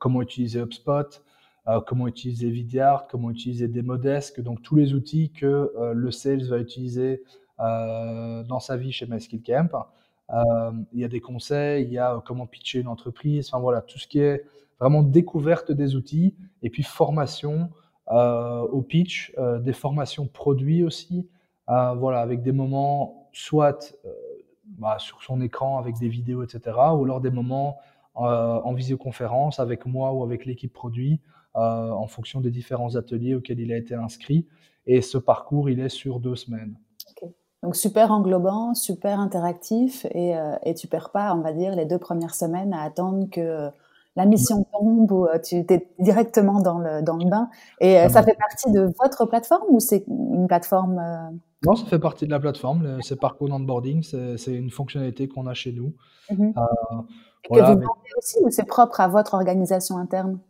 comment utiliser HubSpot, euh, comment utiliser Vidyard, comment utiliser Demodesk. Donc, tous les outils que euh, le sales va utiliser dans sa vie chez MySkillCamp. il y a des conseils, il y a comment pitcher une entreprise. Enfin, voilà, tout ce qui est vraiment découverte des outils et puis formation au pitch, des formations produits aussi. voilà, avec des moments soit bah, sur son écran avec des vidéos, etc. Ou alors des moments euh, en visioconférence avec moi ou avec l'équipe produit euh, en fonction des différents ateliers auxquels il a été inscrit. Et ce parcours, il est sur deux semaines. Donc super englobant, super interactif et, euh, et tu perds pas, on va dire, les deux premières semaines à attendre que la mission tombe ou tu es directement dans le, dans le bain. Et ça fait partie de votre plateforme ou c'est une plateforme non, ça fait partie de la plateforme. C'est parcours d'onboarding, c'est une fonctionnalité qu'on a chez nous. Mmh euh, Et que vous vendez aussi ou c'est propre à votre organisation interne?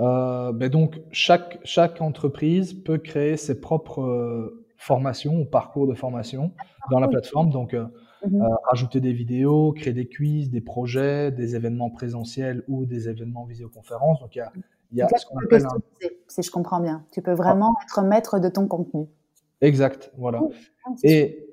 Euh, ben donc, chaque, chaque entreprise peut créer ses propres euh, formations ou parcours de formation dans la plateforme. Donc, mmh rajouter des vidéos, créer des quiz, des projets, des événements présentiels ou des événements visioconférence. Donc, il y a, il y a ce qu'on appelle un... Si je comprends bien, tu peux vraiment être maître de ton contenu. Exact, voilà. Oh, ah, et,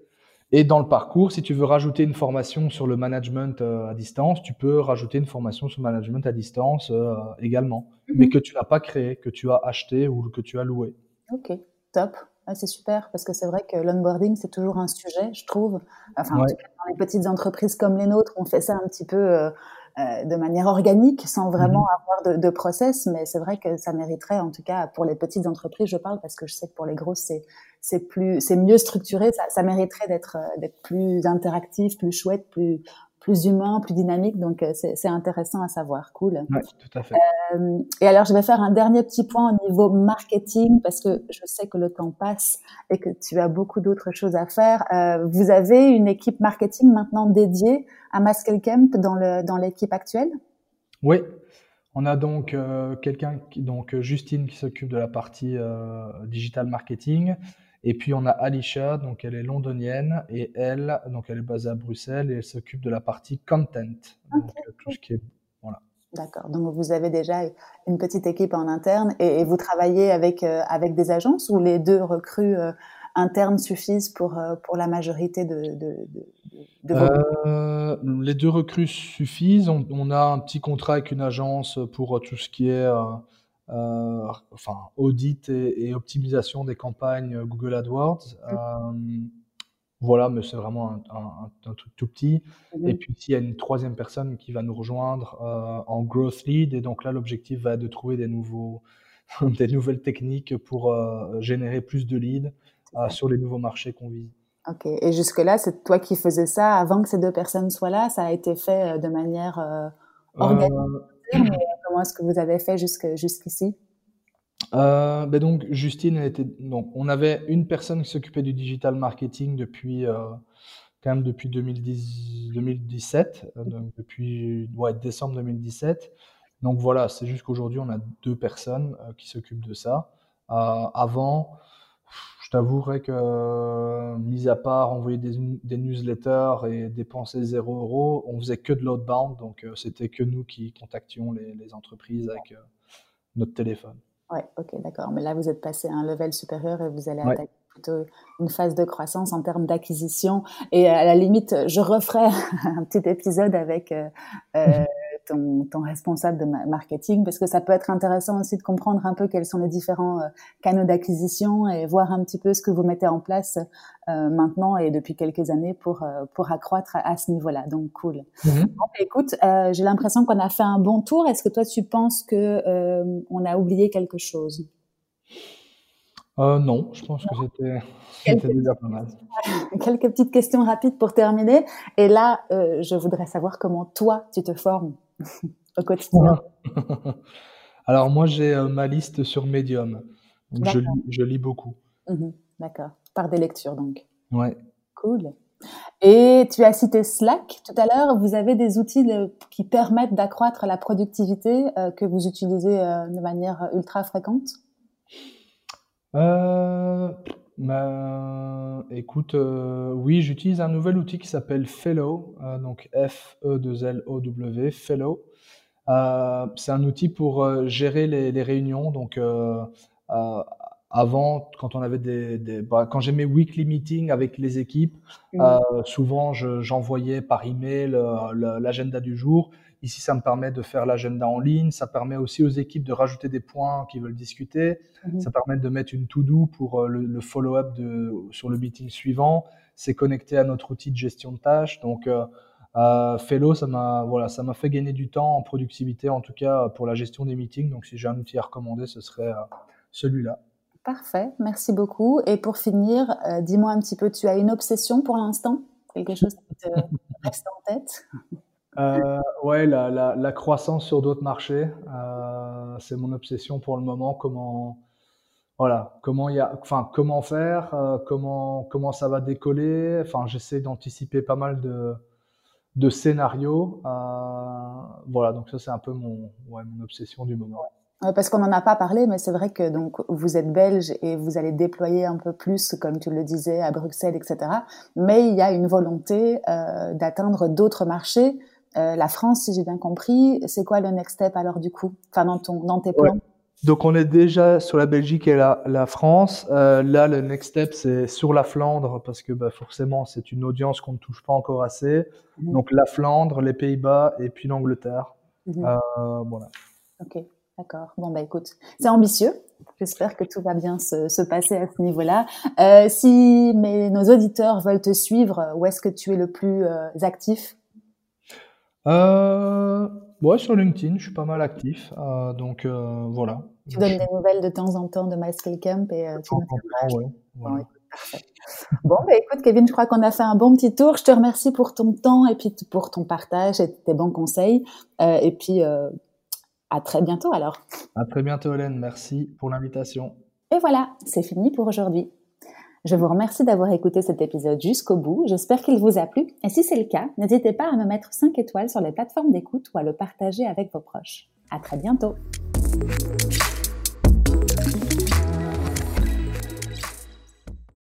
et dans le parcours, si tu veux rajouter une formation sur le management euh, à distance, tu peux rajouter une formation sur le management à distance euh, également, mhm. mais que tu n'as pas créé, que tu as acheté ou que tu as loué. Ok, top. Ah, c'est super parce que c'est vrai que l'onboarding, c'est toujours un sujet, je trouve. Enfin, dans les petites entreprises comme les nôtres, on fait ça un petit peu euh, euh, de manière organique, sans vraiment mhm. avoir de, de, process. Mais c'est vrai que ça mériterait, en tout cas pour les petites entreprises, je parle parce que je sais que pour les grosses, c'est c'est plus, c'est mieux structuré. Ça, ça mériterait d'être d'être plus interactif, plus chouette, plus plus humain, plus dynamique. Donc c'est intéressant à savoir. Cool. Oui, tout à fait. et alors je vais faire un dernier petit point au niveau marketing parce que je sais que le temps passe et que tu as beaucoup d'autres choses à faire. vous avez une équipe marketing maintenant dédiée à Muscle Camp dans le dans l'équipe actuelle? Oui, on a donc euh, quelqu'un, donc euh, Justine qui s'occupe de la partie euh, digital marketing. Et puis on a Alicia, donc elle est londonienne et elle, donc elle est basée à Bruxelles et elle s'occupe de la partie content, donc tout ce qui est voilà. D'accord. Donc vous avez déjà une petite équipe en interne et, vous travaillez avec avec des agences ou les deux recrues internes suffisent pour pour la majorité de, de, euh, les deux recrues suffisent. On, a un petit contrat avec une agence pour tout ce qui est euh, euh, enfin, audit et, optimisation des campagnes Google AdWords. voilà, mais c'est vraiment un, truc tout petit. Mhm. Et puis, il y a une troisième personne qui va nous rejoindre en growth lead. Et donc là, l'objectif va être de trouver des, nouveaux, des nouvelles techniques pour générer plus de leads sur les nouveaux marchés qu'on vise. Ok. Et jusque-là, c'est toi qui faisais ça avant que ces deux personnes soient là? Ça a été fait euh, de manière euh, organisée. Euh, comment est-ce que vous avez fait jusqu'ici? Ben donc Justine était donc on avait une personne qui s'occupait du digital marketing depuis quand même depuis 2010 2017 donc depuis ouais, décembre 2017 donc voilà c'est juste qu'aujourd'hui on a deux personnes qui s'occupent de ça. Avant t'avouerai que, mis à part envoyer des, newsletters et dépenser 0 euros, on faisait que de l'outbound, donc euh, c'était que nous qui contactions les, entreprises avec euh, notre téléphone. Ouais, ok, d'accord. Mais là, vous êtes passé à un level supérieur et vous allez attaquer plutôt une phase de croissance en termes d'acquisition. Et à la limite, je referai un petit épisode avec euh, ton, responsable de marketing parce que ça peut être intéressant aussi de comprendre un peu quels sont les différents euh, canaux d'acquisition et voir un petit peu ce que vous mettez en place euh, maintenant et depuis quelques années pour euh, pour accroître à, ce niveau-là. Donc cool. Mm-hmm. écoute, j'ai l'impression qu'on a fait un bon tour. Est-ce que toi tu penses que on a oublié quelque chose? Non, je pense que c'était déjà pas mal. Quelques petites questions rapides pour terminer. Et là, je voudrais savoir comment toi, tu te formes au quotidien Alors moi j'ai euh, ma liste sur Medium. je, lis, je lis beaucoup. Mhm, d'accord. Par des lectures donc. Ouais. Cool. Et tu as cité Slack tout à l'heure. Vous avez des outils qui permettent d'accroître la productivité euh, que vous utilisez euh, de manière ultra fréquente? Bah, écoute, oui, j'utilise un nouvel outil qui s'appelle Fellow, donc F-E-2-L-O-W, Fellow. c'est un outil pour gérer les, réunions. Donc, avant, quand on avait des, bah, quand j'ai mes weekly meetings avec les équipes, mmh. souvent j'envoyais par email l'agenda du jour Ici, ça me permet de faire l'agenda en ligne. Ça permet aussi aux équipes de rajouter des points qu'ils veulent discuter. Mhm. Ça permet de mettre une to-do pour euh, le, follow-up sur le meeting suivant. C'est connecté à notre outil de gestion de tâches. Donc, euh, euh, Fellow, ça m'a voilà, ça m'a fait gagner du temps en productivité, en tout cas pour la gestion des meetings. Donc, si j'ai un outil à recommander, ce serait celui-là. Parfait, merci beaucoup. Et pour finir, dis-moi un petit peu, tu as une obsession pour l'instant? Quelque chose qui te reste en tête? Euh, ouais, la, la, la, croissance sur d'autres marchés, euh, c'est mon obsession pour le moment. Comment, voilà, comment y a, enfin, comment faire, euh, comment, comment ça va décoller? Enfin, j'essaie d'anticiper pas mal de, de scénarios. Euh, voilà, donc ça c'est un peu mon, ouais, mon obsession du moment. Parce qu'on n'en a pas parlé, mais c'est vrai que donc vous êtes belge et vous allez déployer un peu plus, comme tu le disais, à Bruxelles, etc. Mais il y a une volonté euh, d'atteindre d'autres marchés euh, la France, si j'ai bien compris. C'est quoi le next step alors du coup, enfin dans ton dans tes plans? Donc on est déjà sur la Belgique et la, la France. Euh, là, le next step c'est sur la Flandre parce que bah, forcément c'est une audience qu'on ne touche pas encore assez. Mhm. Donc la Flandre, les Pays-Bas et puis l'Angleterre. Euh, voilà. Ok. D'accord. Bon, bah écoute, c'est ambitieux. J'espère que tout va bien se, se passer à ce niveau-là. Euh, si mes, nos auditeurs veulent te suivre, où est-ce que tu es le plus euh, actif? Euh, ouais, sur LinkedIn, je suis pas mal actif, euh, donc voilà. Tu donnes des nouvelles de temps en temps de MySkill Camp et tu ouais, Bon, bah, écoute, Kevin, je crois qu'on a fait un bon petit tour. Je te remercie pour ton temps et puis pour ton partage et tes bons conseils. Et puis, à très bientôt alors. À très bientôt, Hélène. Merci pour l'invitation. Et voilà, c'est fini pour aujourd'hui. Je vous remercie d'avoir écouté cet épisode jusqu'au bout. J'espère qu'il vous a plu. Et si c'est le cas, n'hésitez pas à me mettre 5 étoiles sur les plateformes d'écoute ou à le partager avec vos proches. À très bientôt.